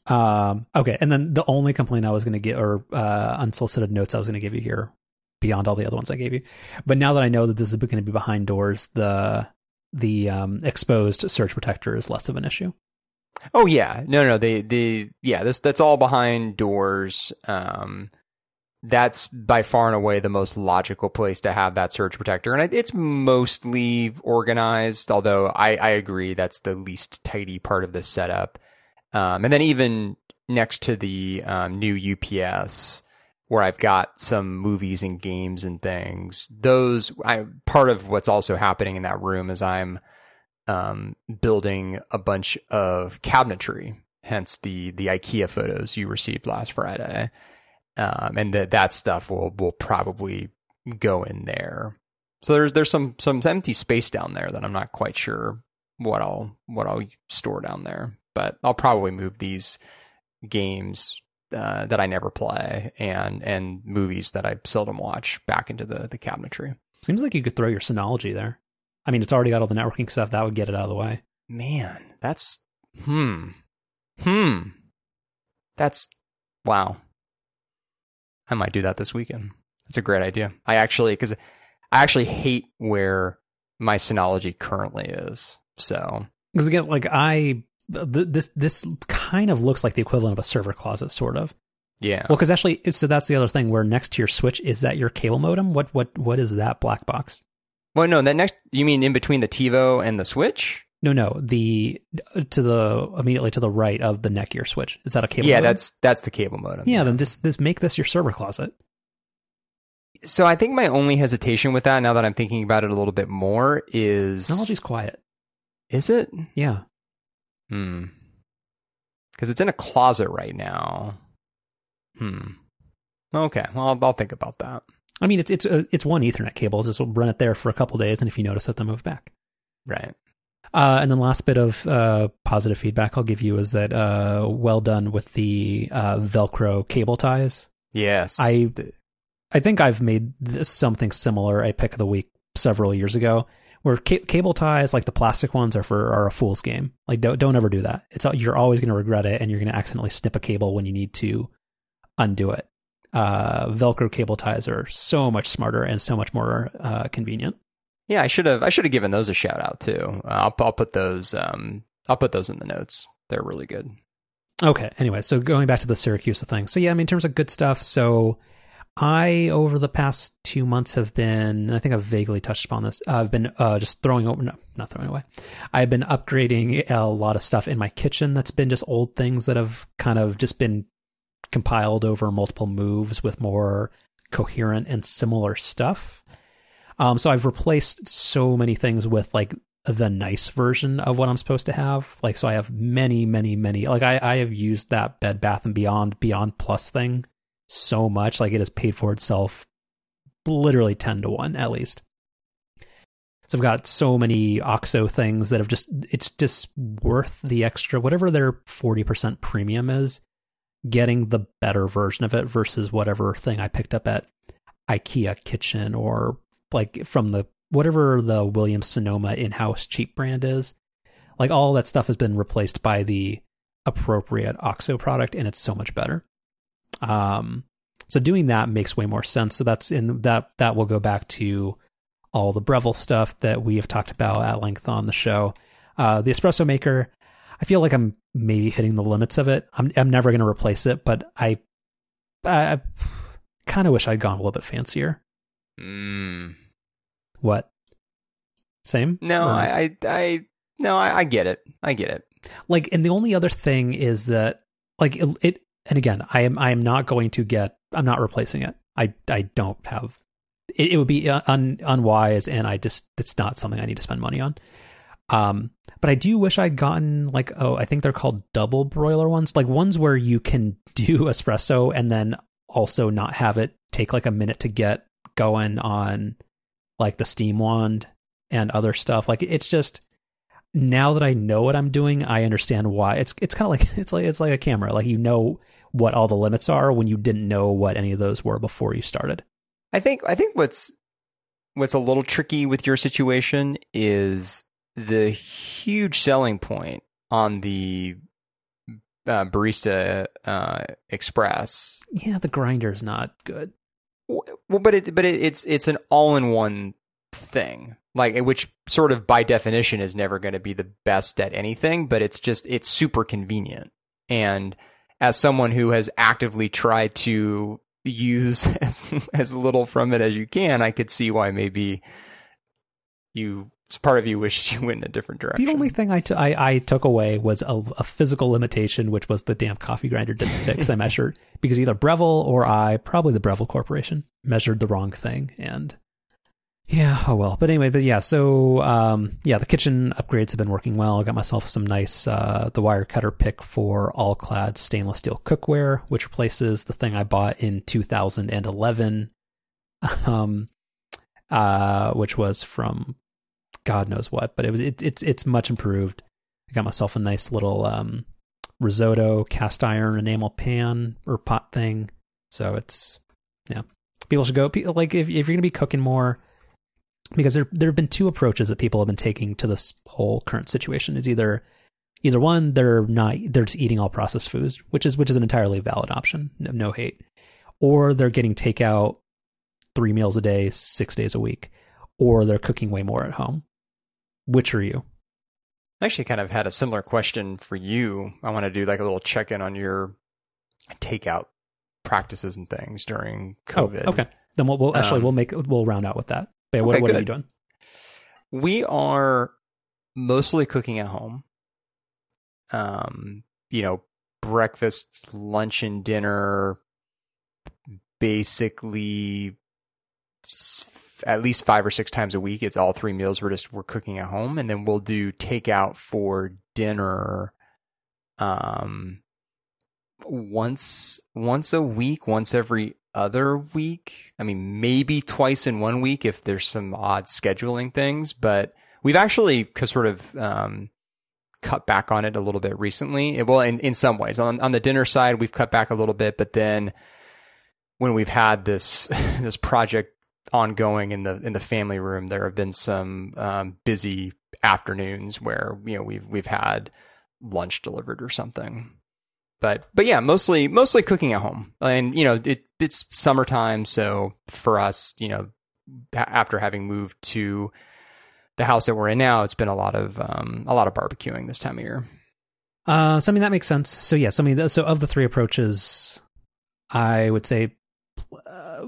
Um. Okay, and then the only complaint I was going to get, or uh, unsolicited notes I was going to give you here, beyond all the other ones I gave you, but now that I know that this is going to be behind doors, the the um, exposed surge protector is less of an issue. Oh yeah, no, no, they, they, yeah, this that's all behind doors. Um, that's by far and away the most logical place to have that surge protector, and it's mostly organized. Although I, I agree that's the least tidy part of this setup. Um, and then even next to the um, new UPS, where I've got some movies and games and things, those I part of what's also happening in that room is I'm um, building a bunch of cabinetry, hence the the IKEA photos you received last Friday, um, and that that stuff will will probably go in there. So there's there's some some empty space down there that I'm not quite sure what I'll what I'll store down there, but I'll probably move these games uh, that I never play and and movies that I seldom watch back into the the cabinetry. Seems like you could throw your Synology there. I mean, it's already got all the networking stuff. That would get it out of the way. Man, that's hmm, hmm. That's wow. I might do that this weekend. That's a great idea. I actually, because I actually hate where my Synology currently is. So, because again, like I, this this kind of looks like the equivalent of a server closet, sort of. Yeah. Well, because actually, so that's the other thing. Where next to your switch is that your cable modem? What what what is that black box? Well, no, that next you mean in between the TiVo and the Switch? No, no, the to the immediately to the right of the Netgear switch. Is that a cable? Yeah, modem? that's that's the cable modem. Yeah, then just this make this your server closet. So I think my only hesitation with that, now that I'm thinking about it a little bit more, is Synology's quiet. Is it? Yeah. Hmm. Because it's in a closet right now. Hmm. Okay. Well, I'll, I'll think about that. I mean, it's it's uh, it's one Ethernet cable. Just run it there for a couple days, and if you notice it, then move back. Right. Uh, and then last bit of uh, positive feedback I'll give you is that uh, well done with the uh, Velcro cable ties. Yes, I I think I've made something similar a pick of the week several years ago, where ca- cable ties like the plastic ones are for are a fool's game. Like don't don't ever do that. It's you're always going to regret it, and you're going to accidentally snip a cable when you need to undo it uh, Velcro cable ties are so much smarter and so much more uh, convenient. Yeah, I should have I should have given those a shout out too. I'll I'll put those um I'll put those in the notes. They're really good. Okay. Anyway, so going back to the Siracusa thing. So yeah, I mean in terms of good stuff. So I over the past two months have been I think I've vaguely touched upon this. Uh, I've been uh, just throwing over no not throwing away. I've been upgrading a lot of stuff in my kitchen that's been just old things that have kind of just been compiled over multiple moves with more coherent and similar stuff. Um, so I've replaced so many things with like the nice version of what I'm supposed to have. Like, so I have many, many, many, like I, I have used that Bed Bath and Beyond Beyond Plus thing so much. Like it has paid for itself literally 10 to 1 at least. So I've got so many OXO things that have just, it's just worth the extra, whatever their 40% premium is getting the better version of it versus whatever thing I picked up at IKEA Kitchen or like from the whatever the Williams Sonoma in-house cheap brand is. Like all that stuff has been replaced by the appropriate OXO product and it's so much better. Um so doing that makes way more sense. So that's in that that will go back to all the Breville stuff that we have talked about at length on the show. Uh, the espresso maker, I feel like I'm maybe hitting the limits of it. I'm I'm never going to replace it, but I I kind of wish I'd gone a little bit fancier. Mm. What? Same? No, I, I I no, I, I get it. I get it. Like, and the only other thing is that, like, it, it and again, I am I am not going to get. I'm not replacing it. I I don't have. It, it would be un, unwise, and I just it's not something I need to spend money on. Um, but I do wish I'd gotten like oh, I think they're called double boiler ones, like ones where you can do espresso and then also not have it take like a minute to get going on like the steam wand and other stuff. Like it's just now that I know what I'm doing, I understand why. It's it's kind of like it's like it's like a camera. Like you know what all the limits are when you didn't know what any of those were before you started. I think I think what's what's a little tricky with your situation is the huge selling point on the uh, barista uh, express. Yeah, the grinder is not good. Well, but it but it, it's it's an all in one thing, like which sort of by definition is never going to be the best at anything. But it's just it's super convenient, and as someone who has actively tried to use as as little from it as you can, I could see why maybe you part of you wishes you went in a different direction. The only thing I, t- I, I took away was a, a, physical limitation, which was the damn coffee grinder didn't fix. I measured because either Breville or I, probably the Breville Corporation, measured the wrong thing. And yeah, oh well. But anyway, but yeah, so um, yeah, the kitchen upgrades have been working well. I got myself some nice uh, the Wirecutter pick for all clad stainless steel cookware, which replaces the thing I bought in 2011, um, uh, which was from God knows what, but it was it, it's it's much improved. I got myself a nice little um, risotto cast iron enamel pan or pot thing. So it's yeah, people should go. Like if if you're gonna be cooking more, because there there have been two approaches that people have been taking to this whole current situation. Is either either one they're not they're just eating all processed foods, which is which is an entirely valid option, no, no hate, or they're getting takeout three meals a day, six days a week, or they're cooking way more at home. Which are you? I actually kind of had a similar question for you. I want to do like a little check in on your takeout practices and things during oh, COVID. Oh, okay. Then we'll, we'll actually um, we'll make we'll round out with that. But okay, what, what are you doing? We are mostly cooking at home. Um, you know, breakfast, lunch, and dinner. Basically, at least five or six times a week. It's all three meals. We're just we're cooking at home, and then we'll do takeout for dinner. Um, once once a week, once every other week. I mean, maybe twice in one week if there's some odd scheduling things. But we've actually sort of um, cut back on it a little bit recently. Well, in in some ways, on on the dinner side, we've cut back a little bit, but then when we've had this this project ongoing in the in the family room. There have been some um, busy afternoons where you know we've we've had lunch delivered or something. But but yeah, mostly mostly cooking at home, and you know it it's summertime, so for us, you know, after having moved to the house that we're in now, it's been a lot of um, a lot of barbecuing this time of year. Uh, so I mean that makes sense. So yes, I mean so of the three approaches, I would say uh,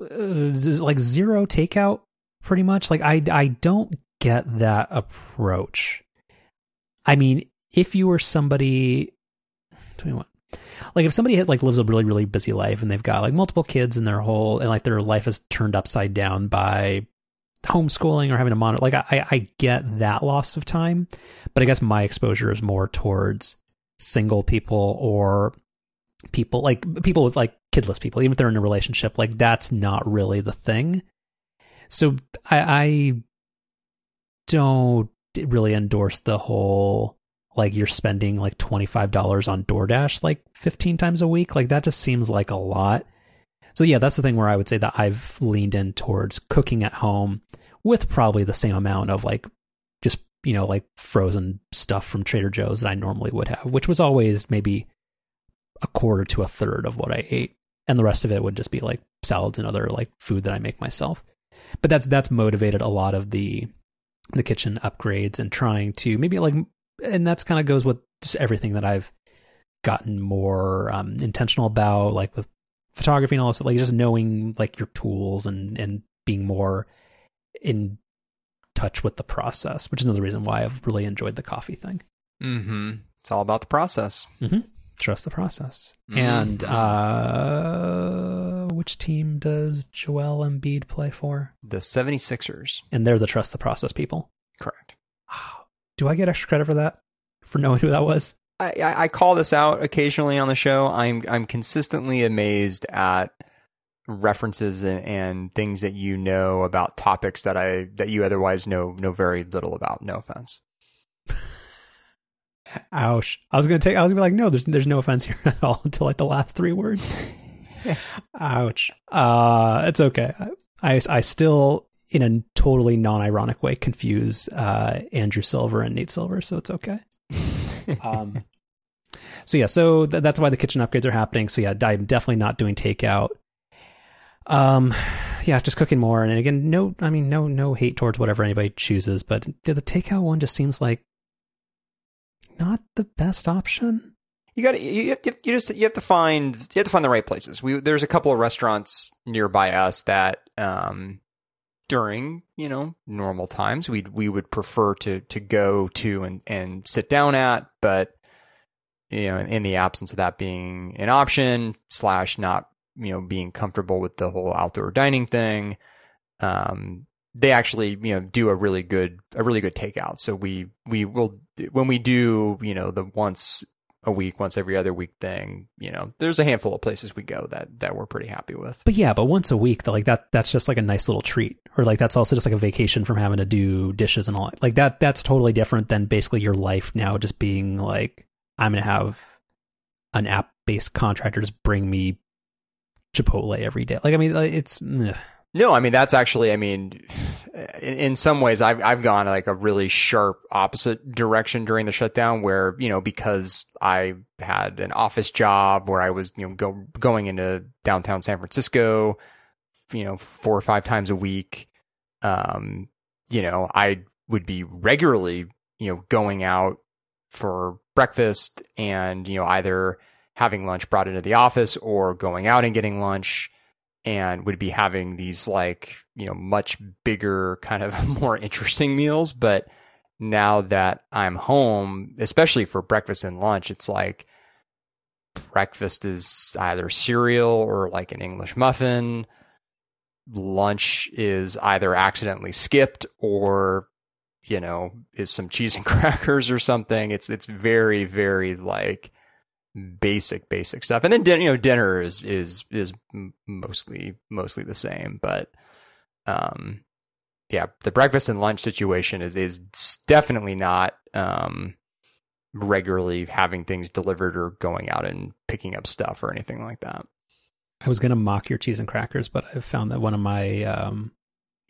Uh, like zero takeout pretty much. Like i i don't get that approach. I mean if you were somebody 21 like if somebody has like lives a really really busy life and they've got like multiple kids in their whole and like their life is turned upside down by homeschooling or having to monitor like i i get that loss of time but i guess my exposure is more towards single people or people like people with like kidless people, even if they're in a relationship, like that's not really the thing. So I, I don't really endorse the whole like you're spending like $25 on DoorDash like 15 times a week. Like that just seems like a lot. So yeah, that's the thing where I would say that I've leaned in towards cooking at home with probably the same amount of like just, you know, like frozen stuff from Trader Joe's that I normally would have, which was always maybe a quarter to a third of what I ate and the rest of it would just be like salads and other like food that I make myself. But that's that's motivated a lot of the the kitchen upgrades and trying to maybe like and that's kind of goes with just everything that I've gotten more um, intentional about like with photography and all this like just knowing like your tools and and being more in touch with the process, which is another reason why I've really enjoyed the coffee thing. Mm-hmm. It's all about the process. Mm-hmm. Trust the process. Mhm. And uh, which team does Joel Embiid play for? The 76ers. And they're the trust the process people. Correct. Do I get extra credit for that? For knowing who that was? I, I I call this out occasionally on the show. I'm I'm consistently amazed at references and, and things that you know about topics that I that you otherwise know know very little about. No offense. Ouch. I was gonna take I was gonna be like, no, there's there's no offense here at all until like the last three words. Ouch. Uh it's okay. I I still in a totally non ironic way confuse uh Andrew Silver and Nate Silver, so it's okay. Um so yeah, so th- that's why the kitchen upgrades are happening. So yeah, I'm definitely not doing takeout. Um, yeah, just cooking more. And again, no, I mean, no, no hate towards whatever anybody chooses, but the takeout one just seems like not the best option. You got you, you, you just you have to find you have to find the right places. We there's a couple of restaurants nearby us that um during you know normal times we we would prefer to to go to and and sit down at, but you know in the absence of that being an option slash not you know being comfortable with the whole outdoor dining thing, um they actually you know do a really good a really good takeout. So we we will when we do you know the once a week, once every other week thing, you know, there's a handful of places we go that that we're pretty happy with. But yeah, but once a week, like that, that's just like a nice little treat, or like that's also just like a vacation from having to do dishes and all. Like that, that's totally different than basically your life now just being like, I'm gonna have an app based contractor just bring me Chipotle every day. Like I mean, it's ugh. No, I mean that's actually, I mean, in, in some ways, I've I've gone like a really sharp opposite direction during the shutdown, where you know because I had an office job where I was you know go, going into downtown San Francisco, you know four or five times a week, um, you know I would be regularly you know going out for breakfast and you know either having lunch brought into the office or going out and getting lunch and would be having these like you know much bigger kind of more interesting meals. But now that i'm home especially for breakfast and lunch it's like breakfast is either cereal or like an english muffin. Lunch is either accidentally skipped or you know is some cheese and crackers or something. It's it's very very like basic basic stuff. And then din- you know dinner is is is mostly mostly the same but um yeah the breakfast and lunch situation is is definitely not um regularly having things delivered or going out and picking up stuff or anything like that. I was gonna mock your cheese and crackers, but I've found that one of my um,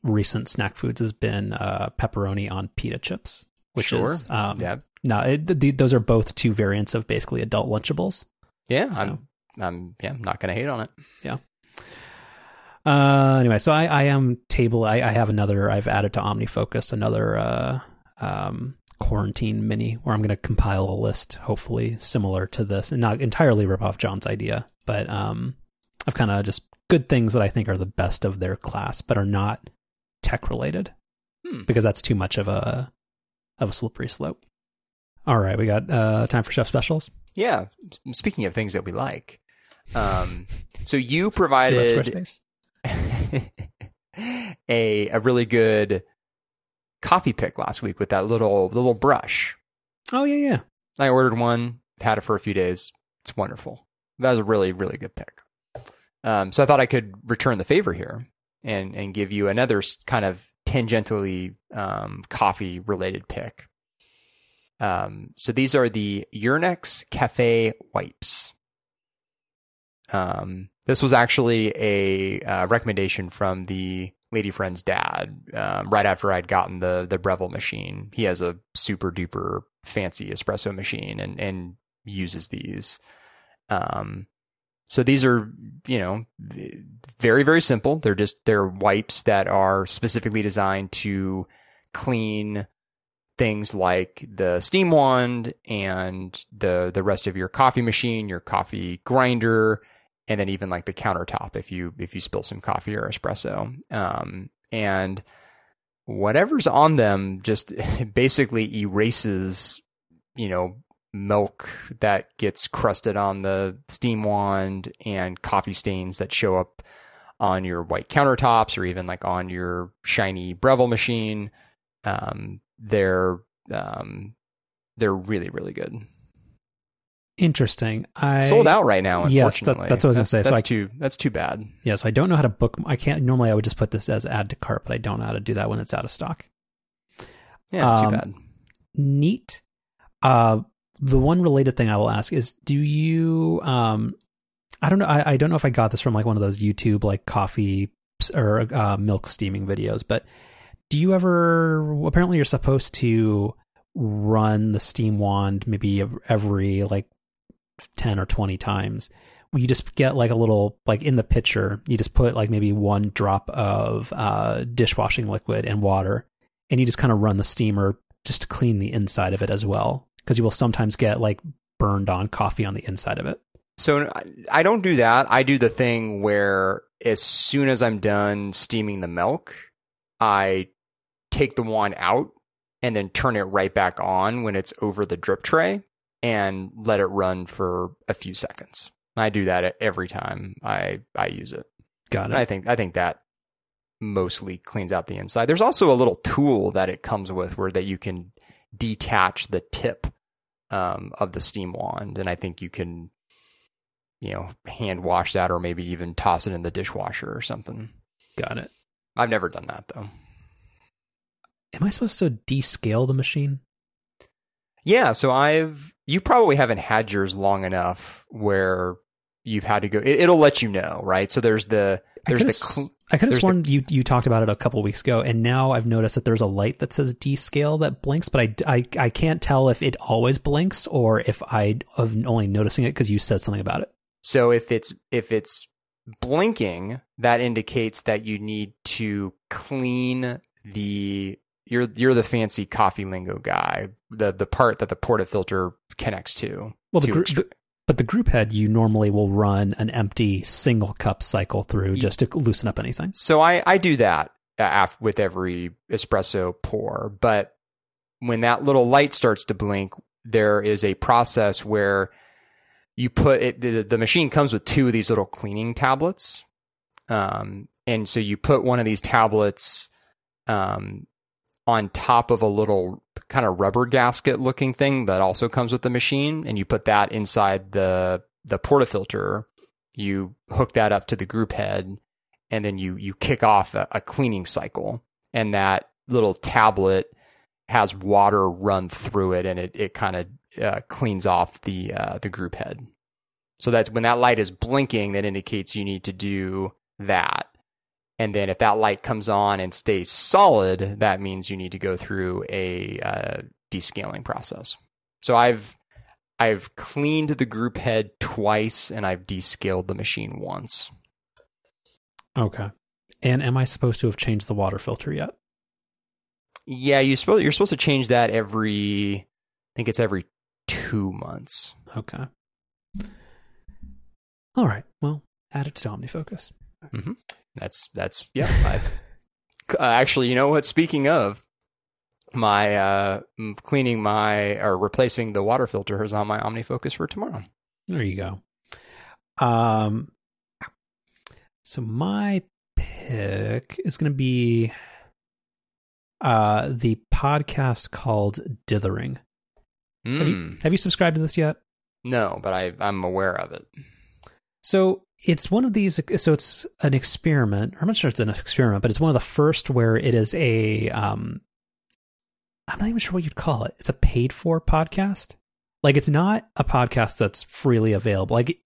recent snack foods has been uh, pepperoni on pita chips, which Sure. is um, yeah no, it, th- those are both two variants of basically adult Lunchables. yeah So- i'm i'm yeah i'm not gonna hate on it Yeah. Uh, anyway, so I, I am table. I, I have another. I've added to OmniFocus another uh, um, quarantine mini where I'm going to compile a list, hopefully similar to this, and not entirely rip off John's idea, but um, of kind of just good things that I think are the best of their class, but are not tech related, Hmm. because that's too much of a of a slippery slope. All right, we got uh, time for chef specials. yeah speaking of things that we like um so you provided a a really good coffee pick last week with that little little brush. Oh yeah, yeah. I ordered one, had it for a few days. It's wonderful. That was a really really good pick. Um, so I thought I could return the favor here and and give you another kind of tangentially um, coffee related pick. Um, so these are the Urnex Cafe wipes. Um, this was actually a uh, recommendation from the lady friend's dad. Um, right after I'd gotten the the Breville machine, he has a super duper fancy espresso machine and and uses these. Um, so these are you know very very simple. They're just they're wipes that are specifically designed to clean things like the steam wand and the the rest of your coffee machine, your coffee grinder, and then even like the countertop if you if you spill some coffee or espresso. Um, and whatever's on them just basically erases, you know, milk that gets crusted on the steam wand and coffee stains that show up on your white countertops or even like on your shiny Breville machine. Um, they're um, they're really really good. Interesting. I Sold out right now. Yes, that- that's what I was gonna say. So That's I- too that's too bad. Yeah, so I don't know how to book. I can't. Normally, I would just put this as add to cart, but I don't know how to do that when it's out of stock. Yeah, Um, too bad. Neat. Uh, the one related thing I will ask is, do you? Um, I don't know. I, I don't know if I got this from like one of those YouTube like coffee or uh, milk steaming videos, but do you ever? Apparently, you're supposed to run the steam wand maybe every like ten or twenty times. You just get like a little like in the pitcher. You just put like maybe one drop of uh, dishwashing liquid and water, and you just kind of run the steamer just to clean the inside of it as well because you will sometimes get like burned on coffee on the inside of it. So I- don't do that. I do the thing where as soon as I'm done steaming the milk, I take the wand out and then turn it right back on when it's over the drip tray and let it run for a few seconds. I do that every time I I use it. Got it. I think I think that mostly cleans out the inside. There's also a little tool that it comes with where that you can detach the tip um, of the steam wand, and I think you can, you know, hand wash that or maybe even toss it in the dishwasher or something. Got it. I've never done that though. Am I supposed to descale the machine? Yeah, so I've you probably haven't had yours long enough where you've had to go. It, it'll let you know, right? So there's the there's the cl- I could have there's the- sworn you you talked about it a couple weeks ago, and now I've noticed that there's a light that says descale that blinks, but I, I, I can't tell if it always blinks or if I am only noticing it because you said something about it. So if it's if it's blinking, that indicates that you need to clean the you're you're the fancy coffee lingo guy. The the part that the portafilter connects to. Well, the, gr- the but the group head you normally will run an empty single cup cycle through just to loosen up anything. so I I do that af- with every espresso pour, but when that little light starts to blink, there is a process where you put it. The, the machine comes with two of these little cleaning tablets, um, and so you put one of these tablets um, on top of a little kind of rubber gasket looking thing that also comes with the machine, and you put that inside the the portafilter. You hook that up to the group head, and then you you kick off a, a cleaning cycle, and that little tablet has water run through it, and it it kind of uh, cleans off the uh, the group head. So that's when that light is blinking, that indicates you need to do that. And then if that light comes on and stays solid, that means you need to go through a uh, descaling process. So I've I've cleaned the group head twice and I've descaled the machine once. Okay. And am I supposed to have changed the water filter yet? Yeah, you supposed you're supposed to change that every I think it's every two months. Okay. All right. Well, add it to OmniFocus. That's that's yeah. Uh, actually, you know what? Speaking of my uh, cleaning my or replacing the water filter is on my OmniFocus for tomorrow. There you go. Um, so my pick is going to be uh the podcast called Dithering. Have you Mm. have you subscribed to this yet? No, but I I'm aware of it. So it's one of these. So it's an experiment. I'm not sure it's an experiment, but it's one of the first where it is a. Um, I'm not even sure what you'd call it. It's a paid for podcast. Like it's not a podcast that's freely available. Like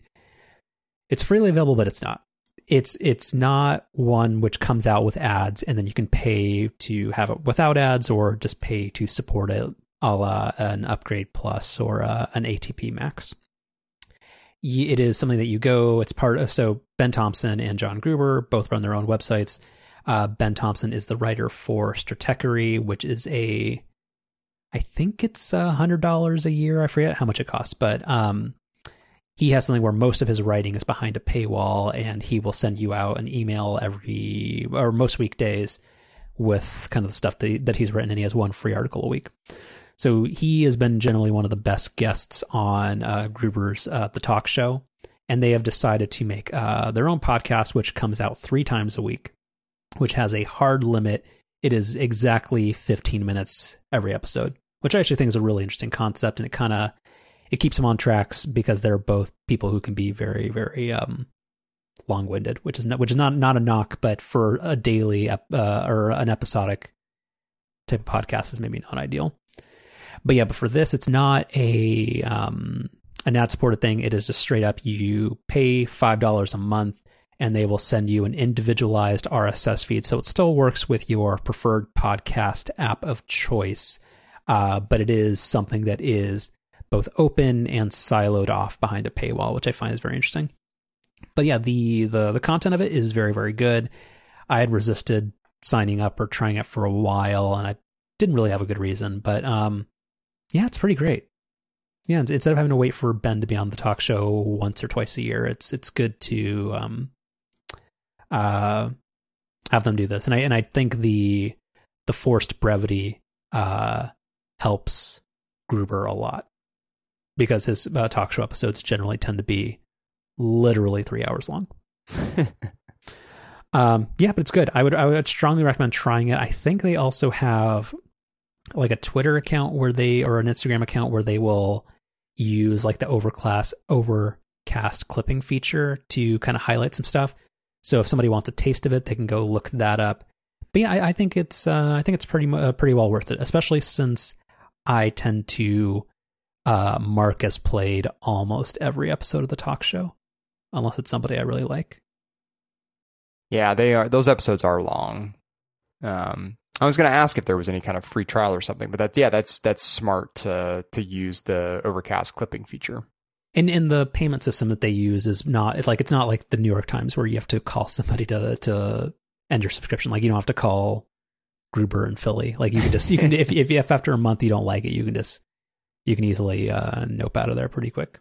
it's freely available, but it's not. It's it's not one which comes out with ads and then you can pay to have it without ads or just pay to support it, a la an upgrade plus or uh, an ATP max it is something that you go it's part of so ben thompson and john gruber both run their own websites uh, ben thompson is the writer for stratechery which is a i think it's a hundred dollars a year i forget how much it costs but um, he has something where most of his writing is behind a paywall and he will send you out an email every or most weekdays with kind of the stuff that, that he's written, and he has one free article a week. So he has been generally one of the best guests on uh, Gruber's uh, The Talk Show, and they have decided to make uh, their own podcast, which comes out three times a week, which has a hard limit. It is exactly 15 minutes every episode, which I actually think is a really interesting concept, and it kind of it keeps them on tracks because they're both people who can be very, very um, long-winded, which is not, which is not not a knock, but for a daily uh, or an episodic type of podcast is maybe not ideal. But yeah, but for this, it's not a um, an ad supported thing. It is just straight up you pay five dollars a month, and they will send you an individualized RSS feed. So it still works with your preferred podcast app of choice, uh, but it is something that is both open and siloed off behind a paywall, which I find is very interesting but yeah, the the the content of it is very very good. I had resisted signing up or trying it for a while, and I didn't really have a good reason. But um, yeah, it's pretty great. Yeah, instead of having to wait for Ben to be on the talk show once or twice a year, it's it's good to um, uh, have them do this. And I and I think the the forced brevity uh, helps Gruber a lot because his uh, talk show episodes generally tend to be literally three hours long. um, yeah, but it's good. I would I would strongly recommend trying it. I think they also have like a Twitter account where they or an Instagram account where they will use like the overclass overcast clipping feature to kind of highlight some stuff. So if somebody wants a taste of it, they can go look that up. But yeah, I, I think it's uh, I think it's pretty uh, pretty well worth it, especially since I tend to uh, mark as played almost every episode of the talk show unless it's somebody I really like. Yeah, they are. Those episodes are long. Um, I was going to ask if there was any kind of free trial or something, but that's yeah, that's that's smart to to use the Overcast clipping feature. And in the payment system that they use is not it's like it's not like the New York Times where you have to call somebody to to end your subscription. Like you don't have to call Gruber and Philly. Like you can just you can if if, if after a month you don't like it, you can just you can easily uh, nope out of there pretty quick.